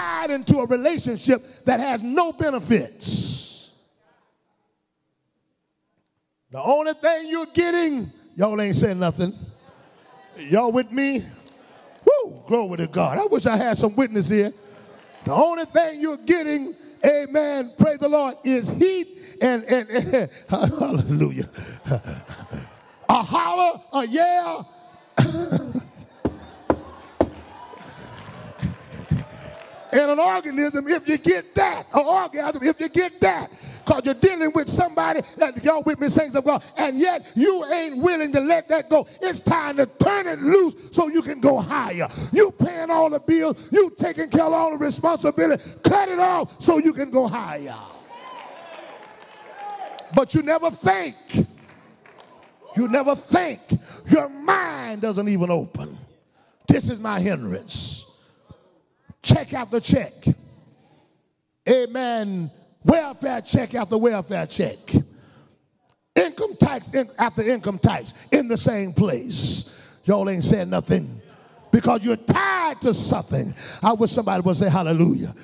[SPEAKER 1] tied into a relationship that has no benefits The only thing you're getting, y'all ain't saying nothing. Y'all with me? Woo, glory to God. I wish I had some witness here. The only thing you're getting, amen, praise the Lord, is heat and, and, and hallelujah. A holler, a yell. and an organism, if you get that, an orgasm, if you get that, because you're dealing with somebody that y'all with me saints of God, and yet you ain't willing to let that go. It's time to turn it loose so you can go higher. You paying all the bills, you taking care of all the responsibility. Cut it off so you can go higher. But you never think. You never think. Your mind doesn't even open. This is my hindrance. Check out the check. Amen welfare check after welfare check, income tax in, after income tax in the same place. Y'all ain't saying nothing because you're tied to something. I wish somebody would say hallelujah.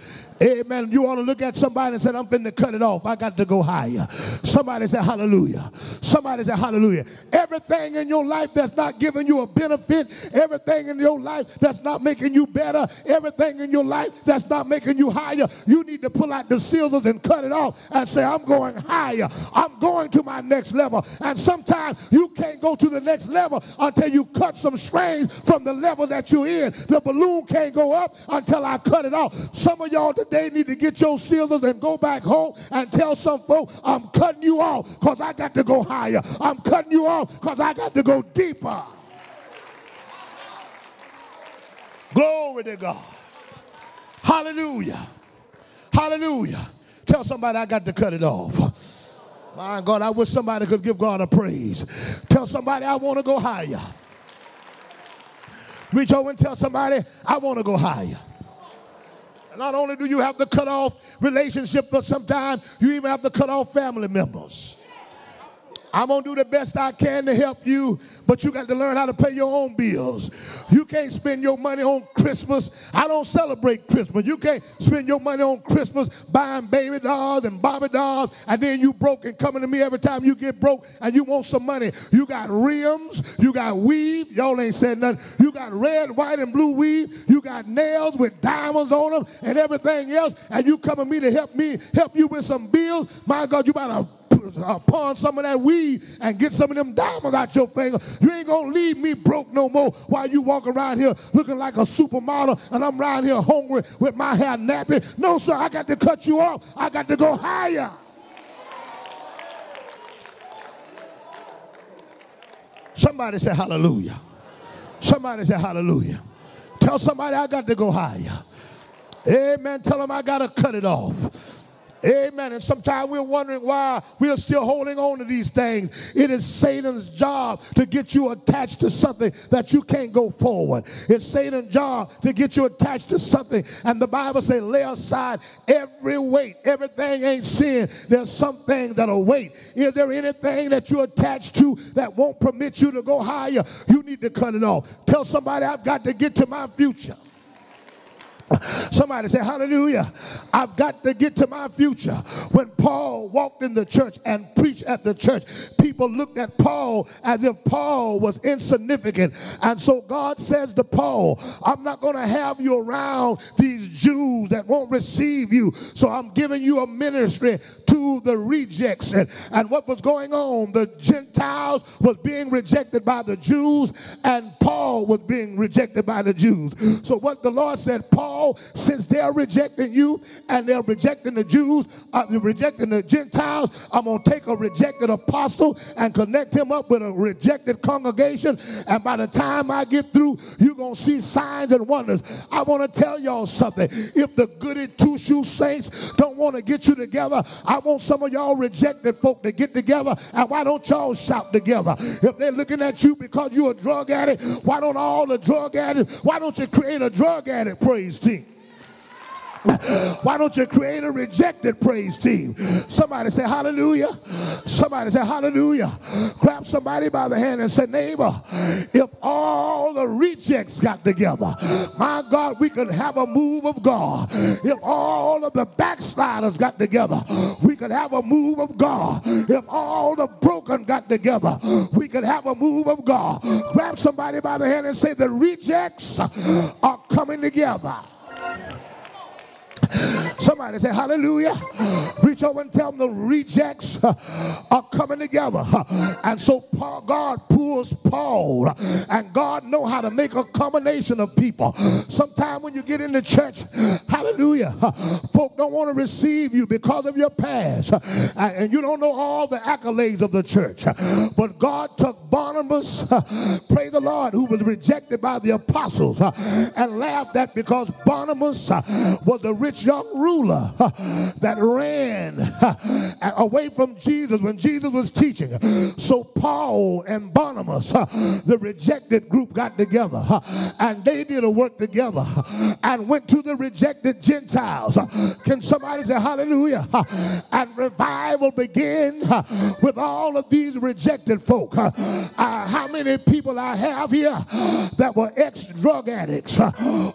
[SPEAKER 1] Amen. You ought to look at somebody and say, I'm finna cut it off. I got to go higher. Somebody say hallelujah. Somebody say hallelujah. Everything in your life that's not giving you a benefit, everything in your life that's not making you better, everything in your life that's not making you higher, you need to pull out the scissors and cut it off and say, I'm going higher. I'm going to my next level. And sometimes you can't go to the next level until you cut some strings from the level that you're in. The balloon can't go up until I cut it off. Some of y'all today need to get your scissors and go back home and tell some folk, I'm cutting you off because I got to go higher. I'm cutting you off because I got to go deeper. Glory to God. Hallelujah. Hallelujah. Tell somebody I got to cut it off. My God, I wish somebody could give God a praise. Tell somebody I want to go higher. Reach over and tell somebody I want to go higher. Not only do you have to cut off relationships, but sometimes you even have to cut off family members. I'm going to do the best I can to help you, but you got to learn how to pay your own bills. You can't spend your money on Christmas. I don't celebrate Christmas. You can't spend your money on Christmas buying baby dolls and Barbie dolls, and then you broke and coming to me every time you get broke and you want some money. You got rims, you got weave. Y'all ain't said nothing. You got red, white, and blue weave. You got nails with diamonds on them and everything else, and you coming to me to help me help you with some bills. My God, you better put upon some of that weed and get some of them diamonds out your finger. You ain't gonna leave me broke no more while you walk around here looking like a supermodel and I'm around here hungry with my hair nappy. No, sir, I got to cut you off. I got to go higher. Somebody say hallelujah. Somebody say hallelujah. Tell somebody I got to go higher. Amen. Tell them I got to cut it off. Amen. And sometimes we're wondering why we're still holding on to these things. It is Satan's job to get you attached to something that you can't go forward. It's Satan's job to get you attached to something. And the Bible says, lay aside every weight. Everything ain't sin. There's some things that'll wait. Is there anything that you're attached to that won't permit you to go higher? You need to cut it off. Tell somebody I've got to get to my future. Somebody say, Hallelujah. I've got to get to my future. When Paul walked in the church and preached at the church, people looked at Paul as if Paul was insignificant. And so God says to Paul, I'm not going to have you around these Jews that won't receive you. So I'm giving you a ministry to the rejects. And, and what was going on? The Gentiles was being rejected by the Jews, and Paul was being rejected by the Jews. So what the Lord said, Paul since they're rejecting you and they're rejecting the Jews, uh, rejecting the Gentiles, I'm going to take a rejected apostle and connect him up with a rejected congregation. And by the time I get through, you're going to see signs and wonders. I want to tell y'all something. If the goody two shoe saints don't want to get you together, I want some of y'all rejected folk to get together. And why don't y'all shout together? If they're looking at you because you're a drug addict, why don't all the drug addicts, why don't you create a drug addict praise team? Why don't you create a rejected praise team? Somebody say hallelujah. Somebody say hallelujah. Grab somebody by the hand and say, neighbor, if all the rejects got together, my God, we could have a move of God. If all of the backsliders got together, we could have a move of God. If all the broken got together, we could have a move of God. Grab somebody by the hand and say, the rejects are coming together. Yeah. Somebody say hallelujah. Reach over and tell them the rejects uh, are coming together. And so Paul, God pulls Paul and God know how to make a combination of people. Sometime when you get in the church, hallelujah, folk don't want to receive you because of your past. And you don't know all the accolades of the church. But God took Barnabas, praise the Lord, who was rejected by the apostles and laughed at because Barnabas uh, was the rich young ruler that ran away from Jesus when Jesus was teaching. So Paul and Barnabas, the rejected group, got together and they did a work together and went to the rejected Gentiles. Can somebody say hallelujah? And revival began with all of these rejected folk. Uh, how many people I have here that were ex drug addicts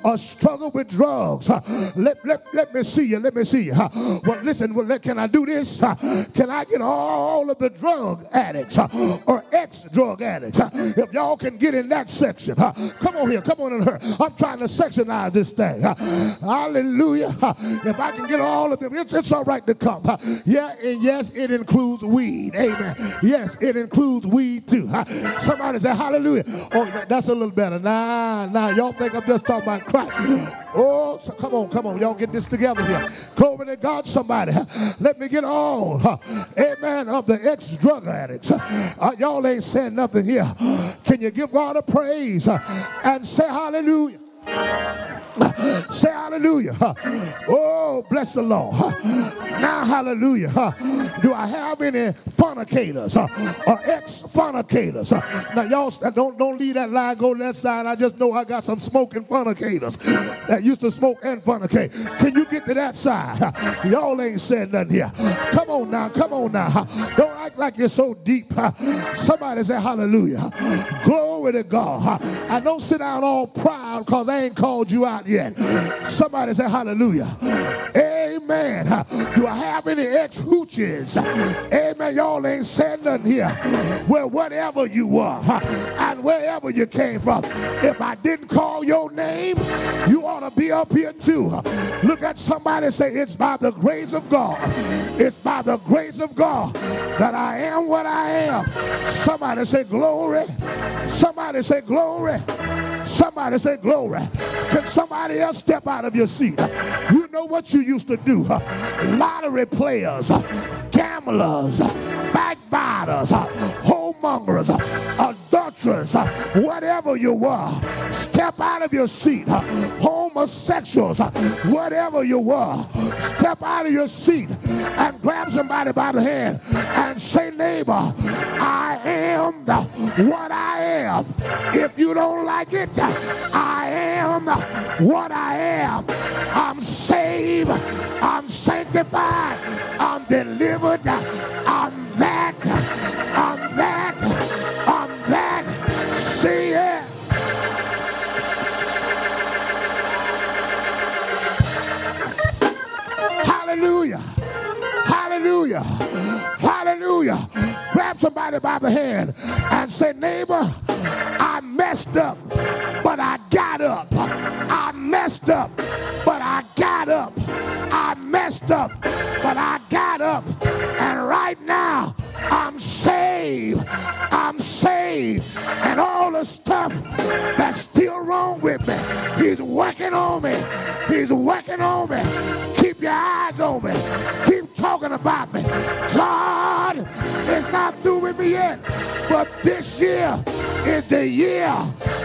[SPEAKER 1] or struggle with drugs? Let, let, let me see you. Let me see you. Well, listen, well, can I do this? Can I get all of the drug addicts or ex drug addicts? If y'all can get in that section, come on here, come on in here. I'm trying to sectionize this thing. Hallelujah. If I can get all of them, it's, it's all right to come. Yeah, and yes, it includes weed. Amen. Yes, it includes weed too. Somebody say hallelujah. Oh, that's a little better. Nah, nah. Y'all think I'm just talking about crack. Oh, so come on, come on. Y'all get this together here. Glory to God, somebody. Let me get all, amen, of the ex drug addicts. Uh, y'all ain't saying nothing here. Can you give God a praise and say hallelujah? Say hallelujah. Oh, bless the Lord. Now, hallelujah. Do I have any fornicators or ex fornicators? Now, y'all don't, don't leave that line go that side. I just know I got some smoking fornicators that used to smoke and fornicate. Can you get to that side? Y'all ain't saying nothing here. Come on now. Come on now. Don't act like you're so deep. Somebody say hallelujah. Glory to God. I don't sit down all proud because I ain't called you out yet. Somebody say hallelujah. Amen. Do I have any ex hooches? Amen. Y'all ain't said nothing here. Well, whatever you are and wherever you came from, if I didn't call your name, you ought to be up here too. Look at somebody say, It's by the grace of God. It's by the grace of God that I am what I am. Somebody say, Glory. Somebody say, Glory. Somebody say glory. Can somebody else step out of your seat? You know what you used to do. Lottery players, gamblers, backbiters, homemongers, adulterers, uh, whatever you were. Step out of your seat. Uh, homosexuals, uh, whatever you were. Step out of your seat and grab somebody by the hand and say, neighbor, I am what I am. If you don't like it, I am what I am. I'm saved. I'm sanctified. I'm delivered. I'm that. I'm that. Hallelujah. Hallelujah. Hallelujah. Grab somebody by the hand and say, neighbor, I messed up, but I got up. I messed up, but I got up. I messed up, but I got up. And right now, I'm saved. I'm saved. And all the stuff that's still wrong with me, he's working on me. He's working on me. Your eyes on me. Keep talking about me. God is not through with me yet. But this year is the year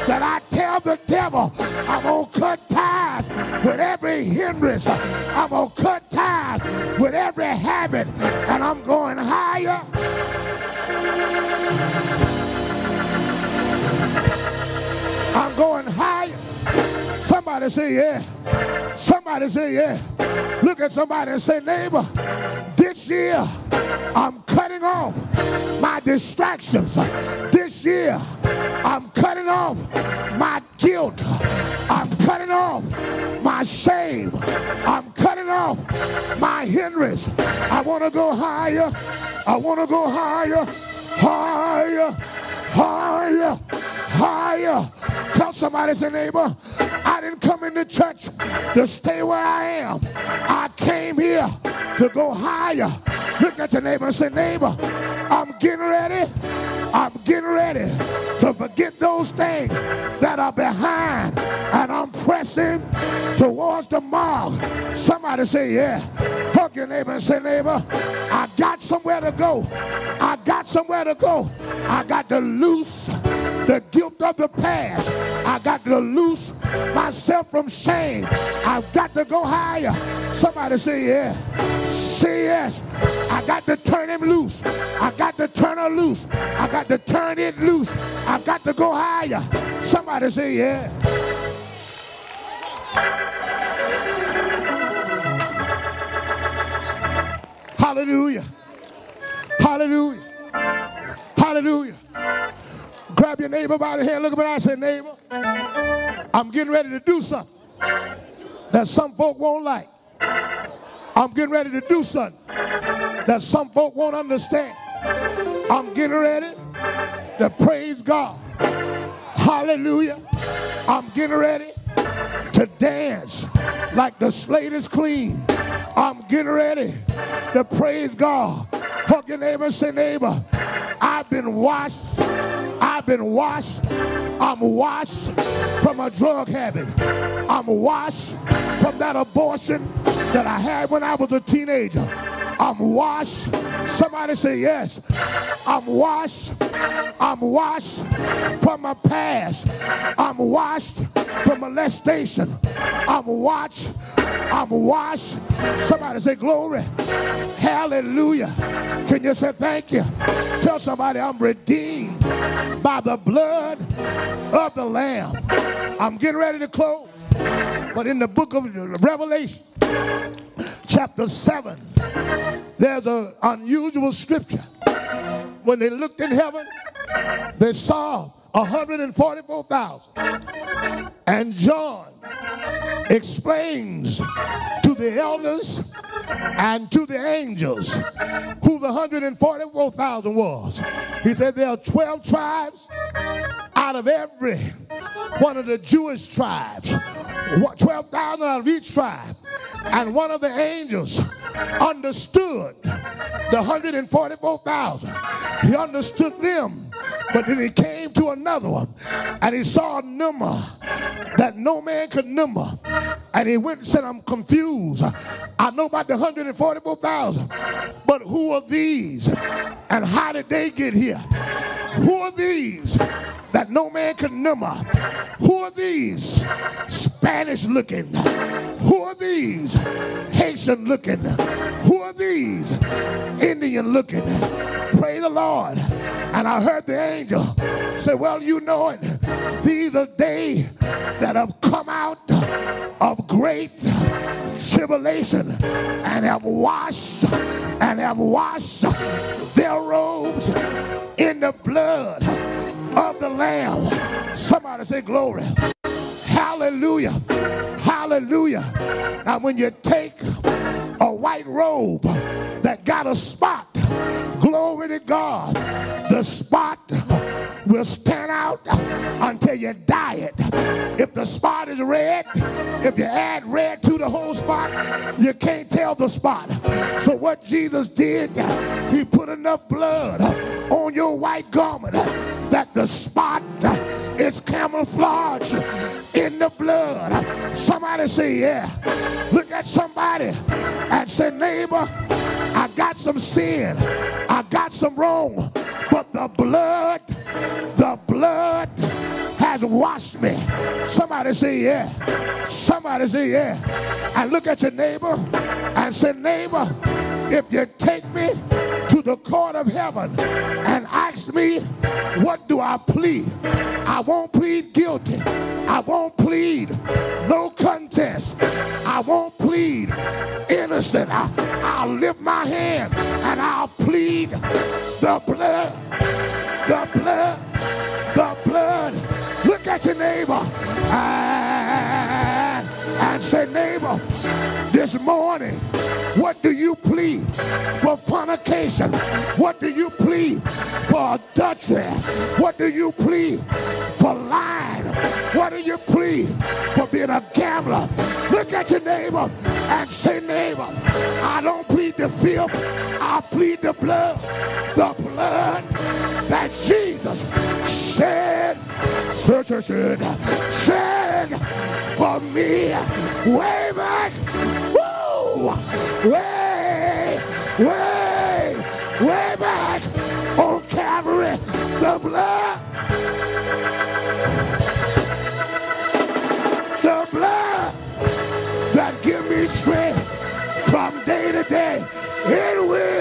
[SPEAKER 1] that I tell the devil I'm going to cut ties with every hindrance. I'm going to cut ties with every habit. And I'm going higher. I'm going higher. Somebody say yeah. Somebody say yeah. Look at somebody and say, neighbor, this year I'm cutting off my distractions. This year I'm cutting off my guilt. I'm cutting off my shame. I'm cutting off my hindrance. I want to go higher. I want to go higher, higher, higher, higher. Tell somebody, say, neighbor, I didn't come into church to stay where I am. I came here to go higher. Look at your neighbor and say, neighbor, I'm getting ready. I'm getting ready to forget those things that are behind and I'm pressing towards the mark. Somebody say, yeah. Hug your neighbor and say, neighbor, I got somewhere to go. I got somewhere to go. I got to loose the guilt of the past. I got to loose myself from shame. I've got to go higher. Somebody say, yeah. Say yes. I got to turn him loose. I got to turn her loose. I got to turn it loose. I got to go higher. Somebody say, yeah. Hallelujah. Hallelujah. Hallelujah. Grab your neighbor by the hand. Look at me. I say, neighbor, I'm getting ready to do something that some folk won't like. I'm getting ready to do something that some folk won't understand. I'm getting ready to praise God. Hallelujah. I'm getting ready to dance like the slate is clean. I'm getting ready to praise God. Hug your neighbor say, neighbor, I've been washed. I've been washed. I'm washed from a drug habit. I'm washed from that abortion that I had when I was a teenager. I'm washed. Somebody say yes. I'm washed. I'm washed from my past. I'm washed molestation. I'm washed. I'm washed. Somebody say glory. Hallelujah. Can you say thank you? Tell somebody I'm redeemed by the blood of the Lamb. I'm getting ready to close. But in the book of Revelation, chapter 7, there's an unusual scripture. When they looked in heaven, they saw 144,000. And John explains to the elders and to the angels who the 144,000 was. He said there are 12 tribes out of every one of the Jewish tribes, 12,000 out of each tribe. And one of the angels understood the 144,000. He understood them, but then he came to another one and he saw a number that no man could number. And he went and said, I'm confused. I know about the 144,000, but who are these? And how did they get here? Who are these that no man can number? Who are these Spanish looking? Who are these Haitian looking? Who are these Indian looking? Pray the Lord. And I heard the angel say, Well, you know it. These are they that have come out of great tribulation and have washed and have washed their robes in the blood of the Lamb. Somebody say glory. Hallelujah. Hallelujah. Now, when you take a white robe that got a spot, glory to God, the spot will stand out until you dye it. If the spot is red, if you add red to the whole spot, you can't tell the spot. So what Jesus did, he put enough blood on your white garment that the spot is camouflaged in the blood. Somebody say, yeah. Look at somebody and say, neighbor, I got some sin. I got some wrong. But the blood, the blood has washed me. Somebody say, yeah. Somebody say, yeah. And look at your neighbor and say, neighbor, if you take me to the court of heaven and ask me, what do I plead? I won't plead guilty. I won't plead no contest. I won't plead innocent. I, I'll lift my hand and I'll the blood, the blood, the blood. Look at your neighbor and, and say, neighbor, this morning, what do you plead for fornication? What do you plead for adultery? What do you plead for lying? What do you plead for being a gambler? Look at your neighbor and say, neighbor, I don't plead the filth. I plead the blood. The blood that Jesus shed, shed, shed, shed for me way back. Woo! Way, way, way back on Calvary. The blood. Day. It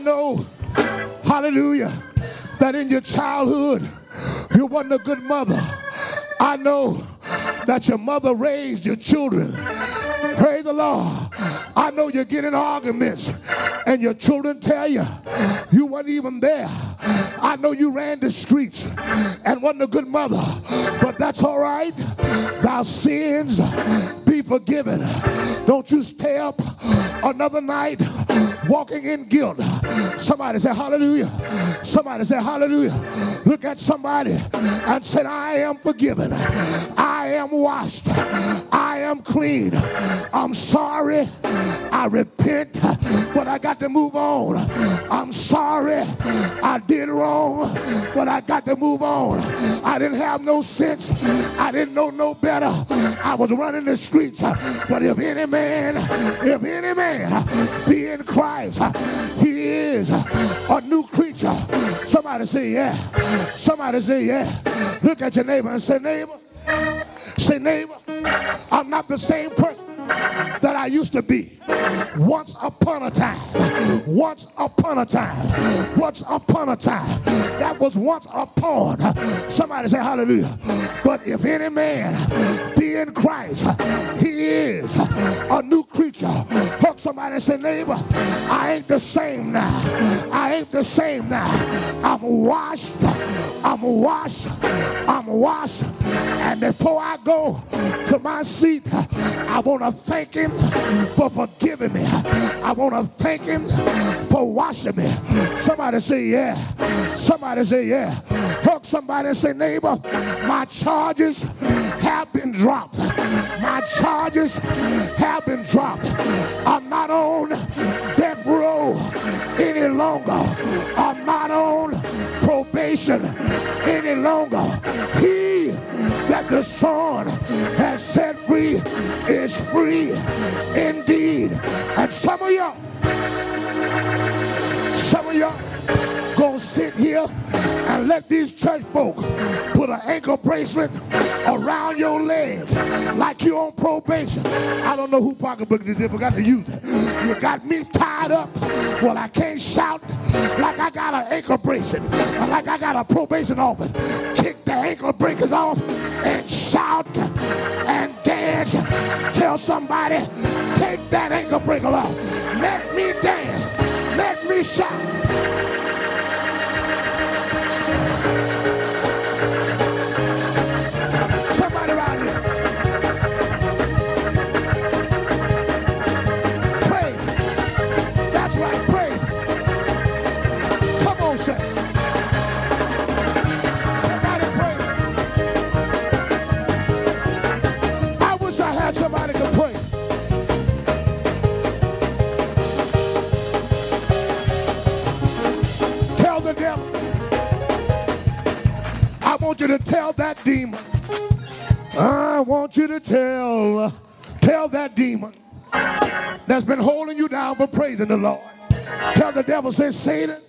[SPEAKER 1] know, hallelujah, that in your childhood you wasn't a good mother. I know that your mother raised your children. Praise the Lord. I know you get in arguments and your children tell you you weren't even there. I know you ran the streets and wasn't a good mother, but that's all right. Thy sins forgiven. Don't you stay up another night walking in guilt. Somebody say hallelujah. Somebody say hallelujah. Look at somebody and say, I am forgiven. I am washed. I am clean. I'm sorry. I repent, but I got to move on. I'm sorry. I did wrong, but I got to move on. I didn't have no sense. I didn't know no better. I was running the streets. But if any man, if any man be in Christ, he is a new creature. Somebody say yeah. Somebody say yeah. Look at your neighbor and say, neighbor, Say, neighbor, I'm not the same person that I used to be. Once upon a time, once upon a time, once upon a time, that was once upon. Somebody say hallelujah. But if any man be in Christ, he is a new creature. Hook somebody say, neighbor, I ain't the same now. I ain't the same now. I'm washed. I'm washed. I'm washed. And before I go to my seat, I want to thank him for forgiving me. I want to thank him for washing me. Somebody say, yeah. Somebody say, yeah. Hug somebody and say, neighbor, my charges have been dropped. My charges have been dropped. I'm not on death row any longer. I'm not on probation any longer. He the Son has set free is free indeed. And some of y'all, some of y'all sit here and let these church folk put an ankle bracelet around your leg like you're on probation. I don't know who pocketbook this is, but got to use it. You got me tied up. Well, I can't shout like I got an ankle bracelet, like I got a probation office. Kick the ankle breakers off and shout and dance. Tell somebody, take that ankle breaker off. Let me dance. Let me shout. The devil. I want you to tell that demon. I want you to tell, tell that demon that's been holding you down for praising the Lord. Tell the devil, say, Satan,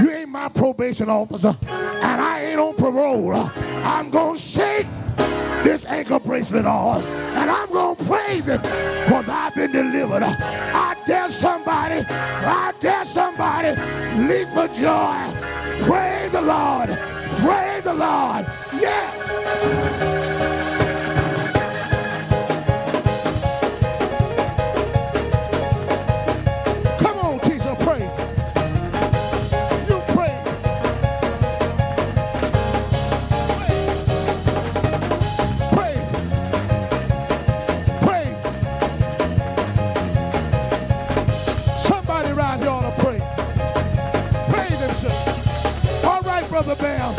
[SPEAKER 1] you ain't my probation officer, and I ain't on parole. I'm gonna shake this ankle bracelet off, and I'm gonna praise him because I've been delivered. I dare somebody, I dare somebody leap for joy. Praise the Lord. Praise the Lord. Yeah. Brother Bam.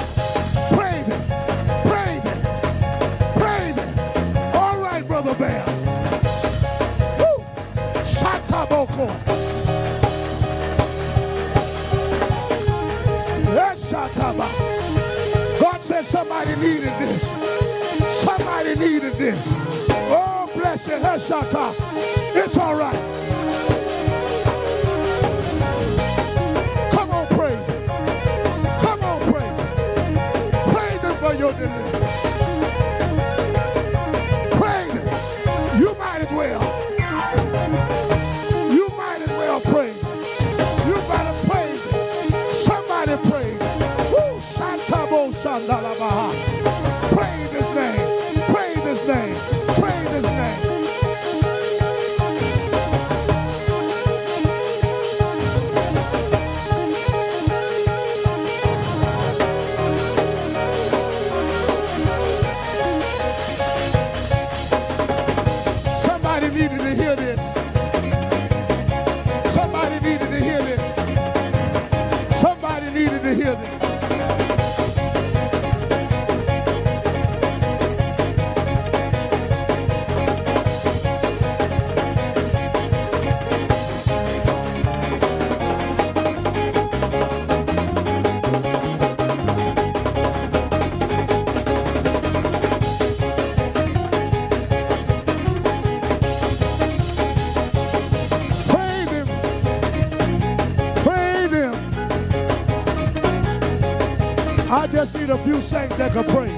[SPEAKER 1] Praise him. Praise him. Praise him. All right, Brother Bam. Woo! Shataboko. Shataba. God said somebody needed this. Somebody needed this. Oh, bless you. Heshata. Praise his name. Praise his name. I just need a few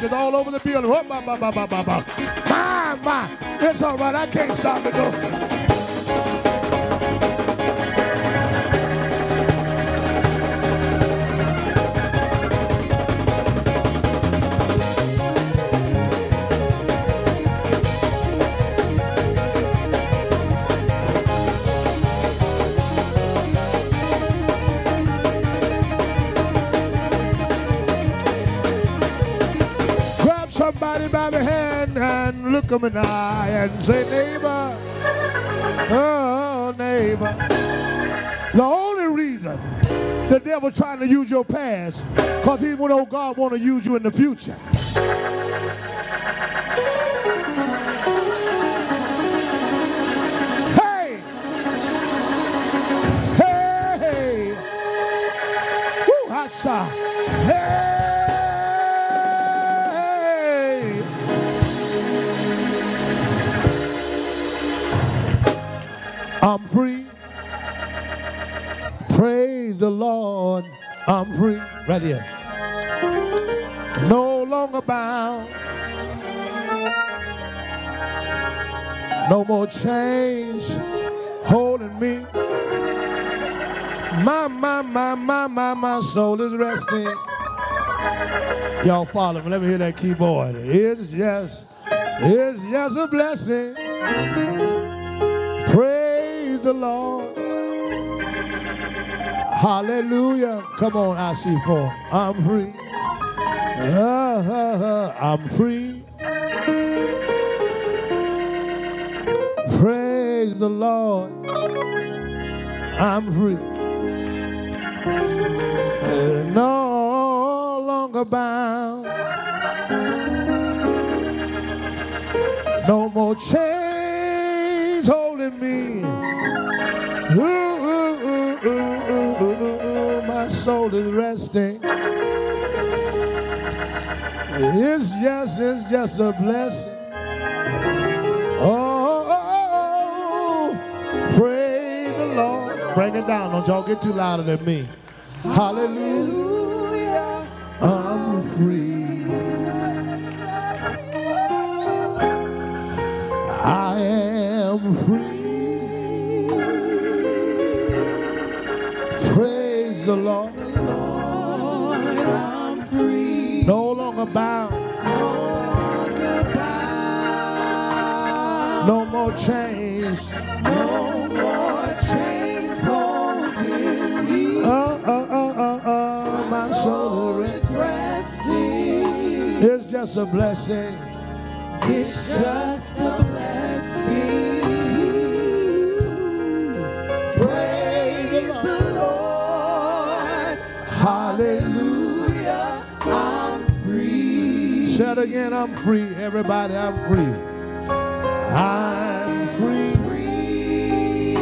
[SPEAKER 1] give all over the building. Oh, my, my, my, my, my, my. My, my. It's all right. I can't stop it, though. Look him in the eye and say, neighbor, oh, neighbor. The only reason the devil trying to use your past because he know oh, God want to use you in the future. The Lord. I'm free. Right here. No longer bound. No more chains holding me. My, my, my, my, my, my soul is resting. Y'all follow me. Let me hear that keyboard. It's just, it's just a blessing. Praise Praise the Lord. Hallelujah. Come on, I see four. I'm free. Uh, uh, uh, I'm free. Praise the Lord. I'm free. No longer bound. No more chains holding me. Ooh, ooh, ooh, soul is resting. It's just, it's just a blessing. Oh, praise the Lord. Bring it down. Don't y'all get too louder than me. Hallelujah. I'm free. Just a blessing. It's just a blessing. Praise the Lord. Hallelujah, I'm free. Say it again, I'm free. Everybody, I'm free. I'm free. free.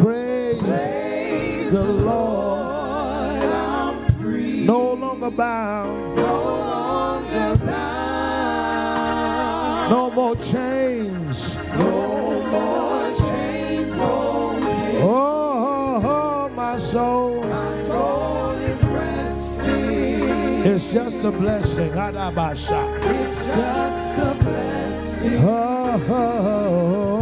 [SPEAKER 1] Praise, Praise the Lord. I'm free. No longer bound. No more chains. No more chains holding. Oh, oh, oh my soul. My soul is resting. It's just a blessing. It's just a blessing. Oh, oh, oh. oh.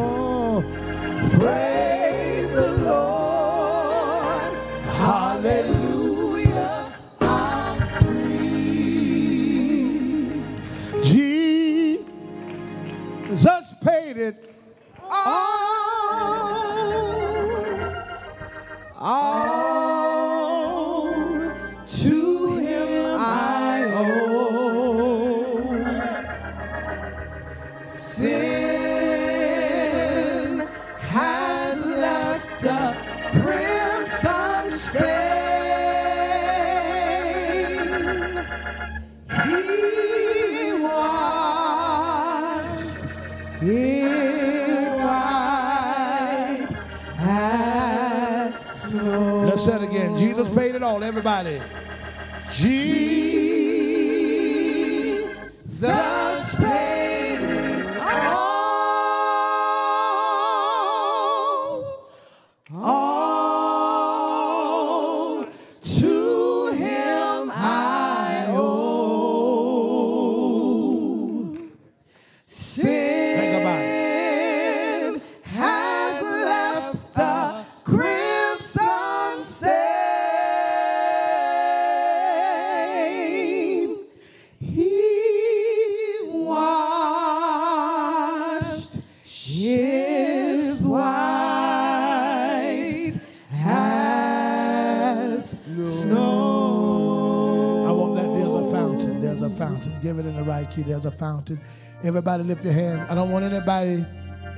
[SPEAKER 1] Give it in the right key. There's a fountain. Everybody lift your hands. I don't want anybody,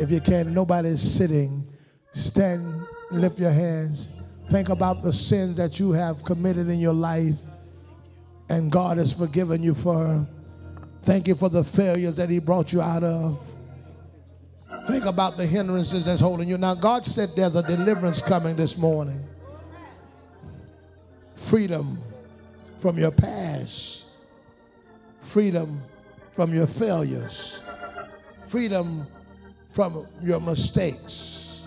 [SPEAKER 1] if you can, nobody's sitting. Stand, lift your hands. Think about the sins that you have committed in your life and God has forgiven you for. Thank you for the failures that He brought you out of. Think about the hindrances that's holding you. Now, God said there's a deliverance coming this morning. Freedom from your past, freedom from your failures, freedom from your mistakes,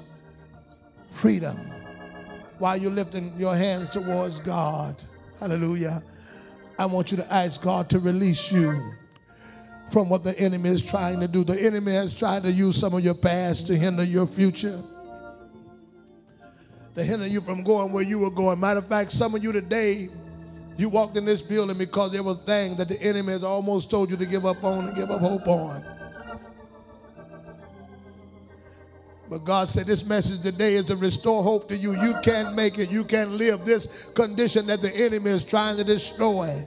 [SPEAKER 1] freedom. While you're lifting your hands towards God, hallelujah, I want you to ask God to release you from what the enemy is trying to do. The enemy has tried to use some of your past to hinder your future. To hinder you from going where you were going. Matter of fact, some of you today, you walked in this building because there was things that the enemy has almost told you to give up on and give up hope on. But God said this message today is to restore hope to you. You can't make it. You can't live this condition that the enemy is trying to destroy.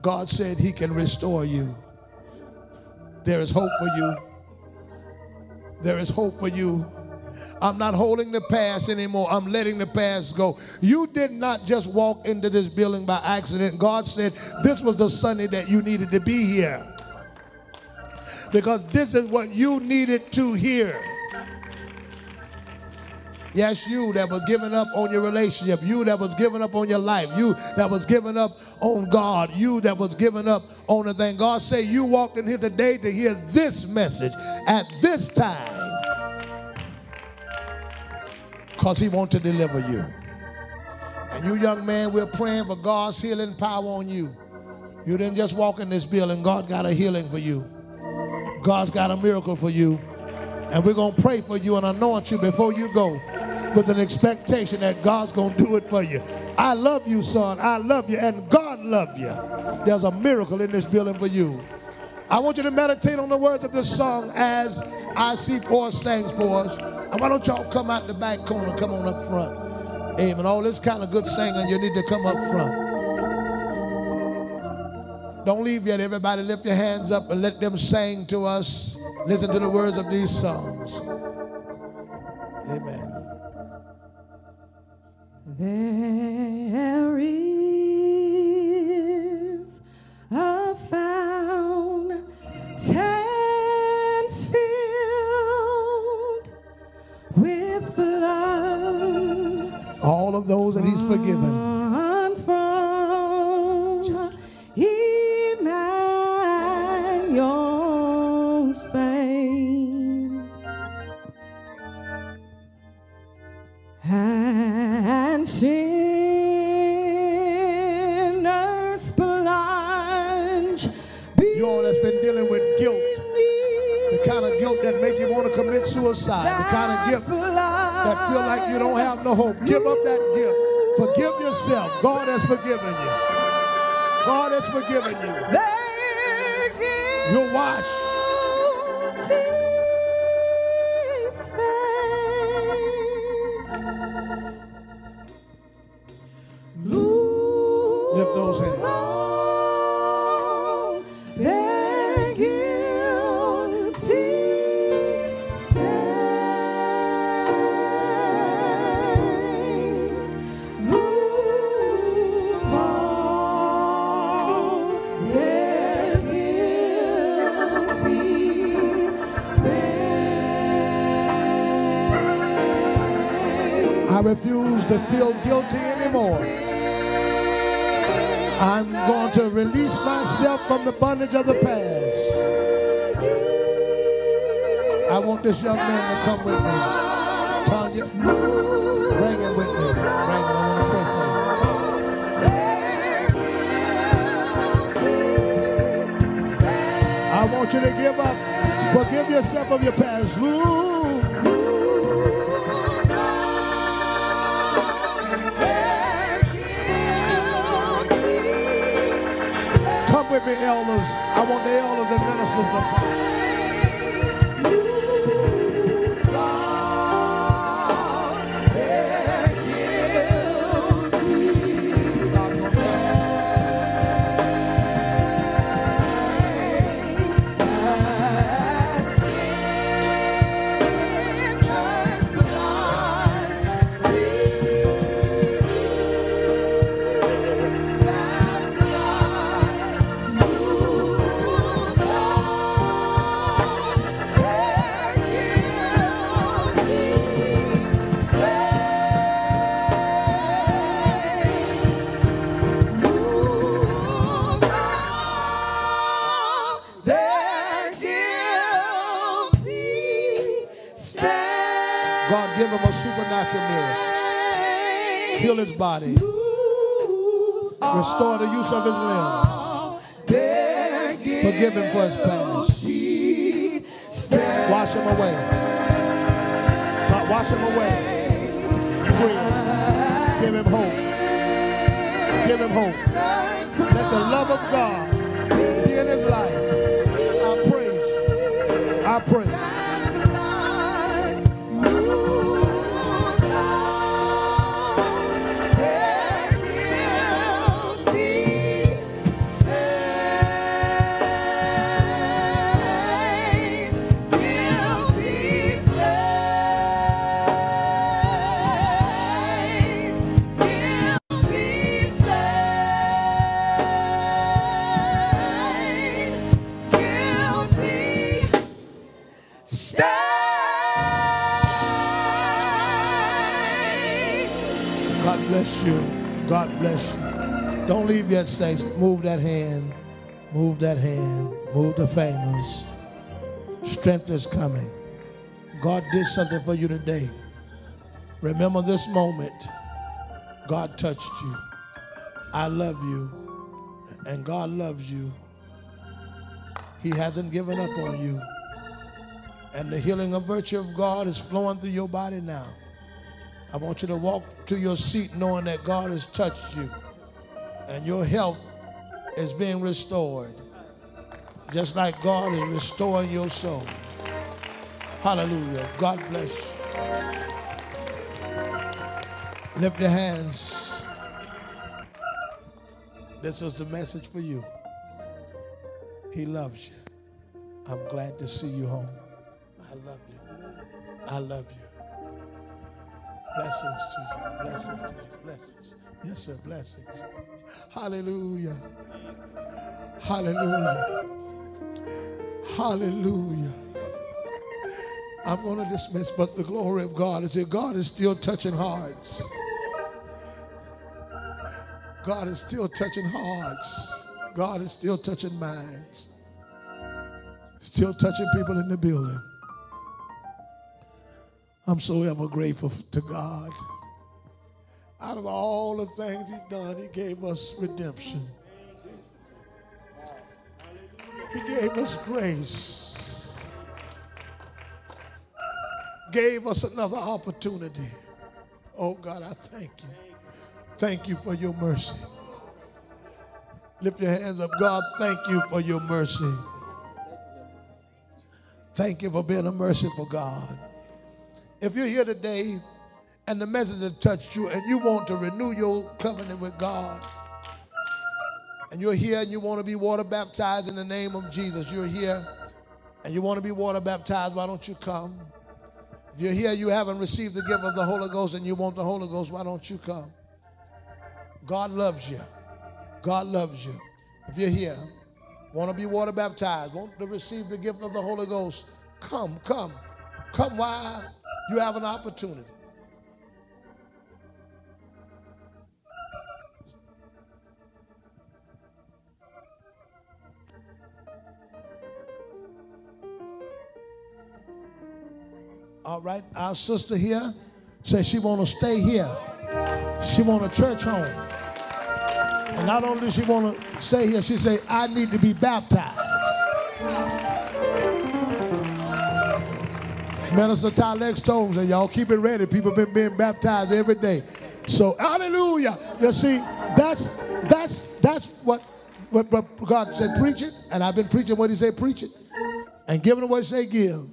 [SPEAKER 1] God said he can restore you. There is hope for you. There is hope for you. I'm not holding the past anymore. I'm letting the past go. You did not just walk into this building by accident. God said this was the Sunday that you needed to be here. Because this is what you needed to hear. Yes, you that was giving up on your relationship, you that was giving up on your life, you that was giving up on God, you that was giving up on the thing. God say you walked in here today to hear this message at this time. Because he wants to deliver you. And you young man, we're praying for God's healing power on you. You didn't just walk in this building, God got a healing for you. God's got a miracle for you. And we're going to pray for you and anoint you before you go with an expectation that God's going to do it for you. I love you, son. I love you, and God love you. There's a miracle in this building for you. I want you to meditate on the words of this song as I see four sings for us. And why don't y'all come out the back corner, come on up front. Amen. All this kind of good singing, you need to come up front. Don't leave yet. Everybody lift your hands up and let them sing to us. Listen to the words of these songs. Amen.
[SPEAKER 2] There is young man to come with me. Tanya, bring him with me. Bring him. I want. I want you to give up. Forgive yourself of your past. Come with me, elders. I want the elders and ministers to Heal his body. Restore the use of his limbs. Forgive him for his past. Wash him away. Wash him away. Free. Give him hope. Give him hope. Let the love of God be in his life. I pray. I pray. Don't leave yet, saints. Move that hand. Move that hand. Move the fingers. Strength is coming. God did something for you today. Remember this moment. God touched you. I love you. And God loves you. He hasn't given up on you. And the healing of virtue of God is flowing through your body now. I want you to walk to your seat knowing that God has touched you and your health is being restored. Just like God is restoring your soul. Hallelujah. God bless you. Lift your hands. This is the message for you. He loves you. I'm glad to see you home. I love you. I love you. Blessings to you. Blessings to you. Blessings. Yes, sir. Blessings. Hallelujah. Hallelujah. Hallelujah. I'm going to dismiss, but the glory of God is that God is still touching hearts. God is still touching hearts. God is still touching minds. Still touching people in the building. I'm so ever grateful to God. Out of all the things He's done, He gave us redemption. He gave us grace. Gave us another opportunity. Oh God, I thank you. Thank you for your mercy. Lift your hands up. God, thank you for your mercy. Thank you for being a merciful God. If you're here today and the message has touched you and you want to renew your covenant with God
[SPEAKER 1] and you're here and you want to be water baptized in the name of Jesus, you're here and you want to be water baptized, why don't you come? If you're here, you haven't received the gift of the Holy Ghost and you want the Holy Ghost, why don't you come? God loves you. God loves you. If you're here, want to be water baptized, want to receive the gift of the Holy Ghost, come, come. Come while you have an opportunity. All right, our sister here says she want to stay here. She want a church home. And not only does she want to stay here, she say, I need to be baptized. Minister Tylex told me, y'all keep it ready. People been being baptized every day. So hallelujah. You see, that's that's that's what, what, what God said, preach it. And I've been preaching what he said, preach it. And giving what he said, give.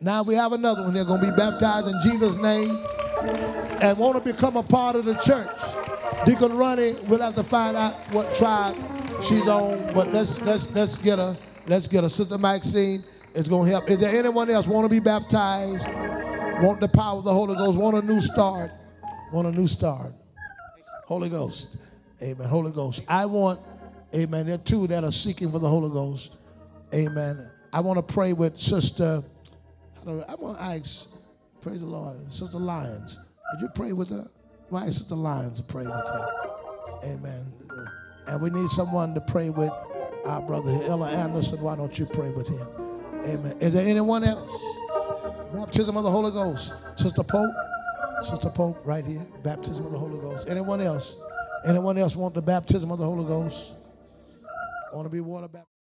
[SPEAKER 1] Now we have another one. They're going to be baptized in Jesus' name and want to become a part of the church. Deacon Ronnie, we'll have to find out what tribe she's on, but let's let's let's get her. Let's get her. Sister Maxine is going to help. Is there anyone else want to be baptized? Want the power of the Holy Ghost? Want a new start? Want a new start? Holy Ghost. Amen. Holy Ghost. I want, amen. There are two that are seeking for the Holy Ghost. Amen. I want to pray with Sister. I want to ask, praise the Lord, Sister Lyons. Would you pray with her? Why is Sister Lyons to pray with her? Amen. Uh, and we need someone to pray with our brother Ella Anderson. Why don't you pray with him? Amen. Is there anyone else? Baptism of the Holy Ghost. Sister Pope. Sister Pope, right here. Baptism of the Holy Ghost. Anyone else? Anyone else want the baptism of the Holy Ghost? Want to be water baptized?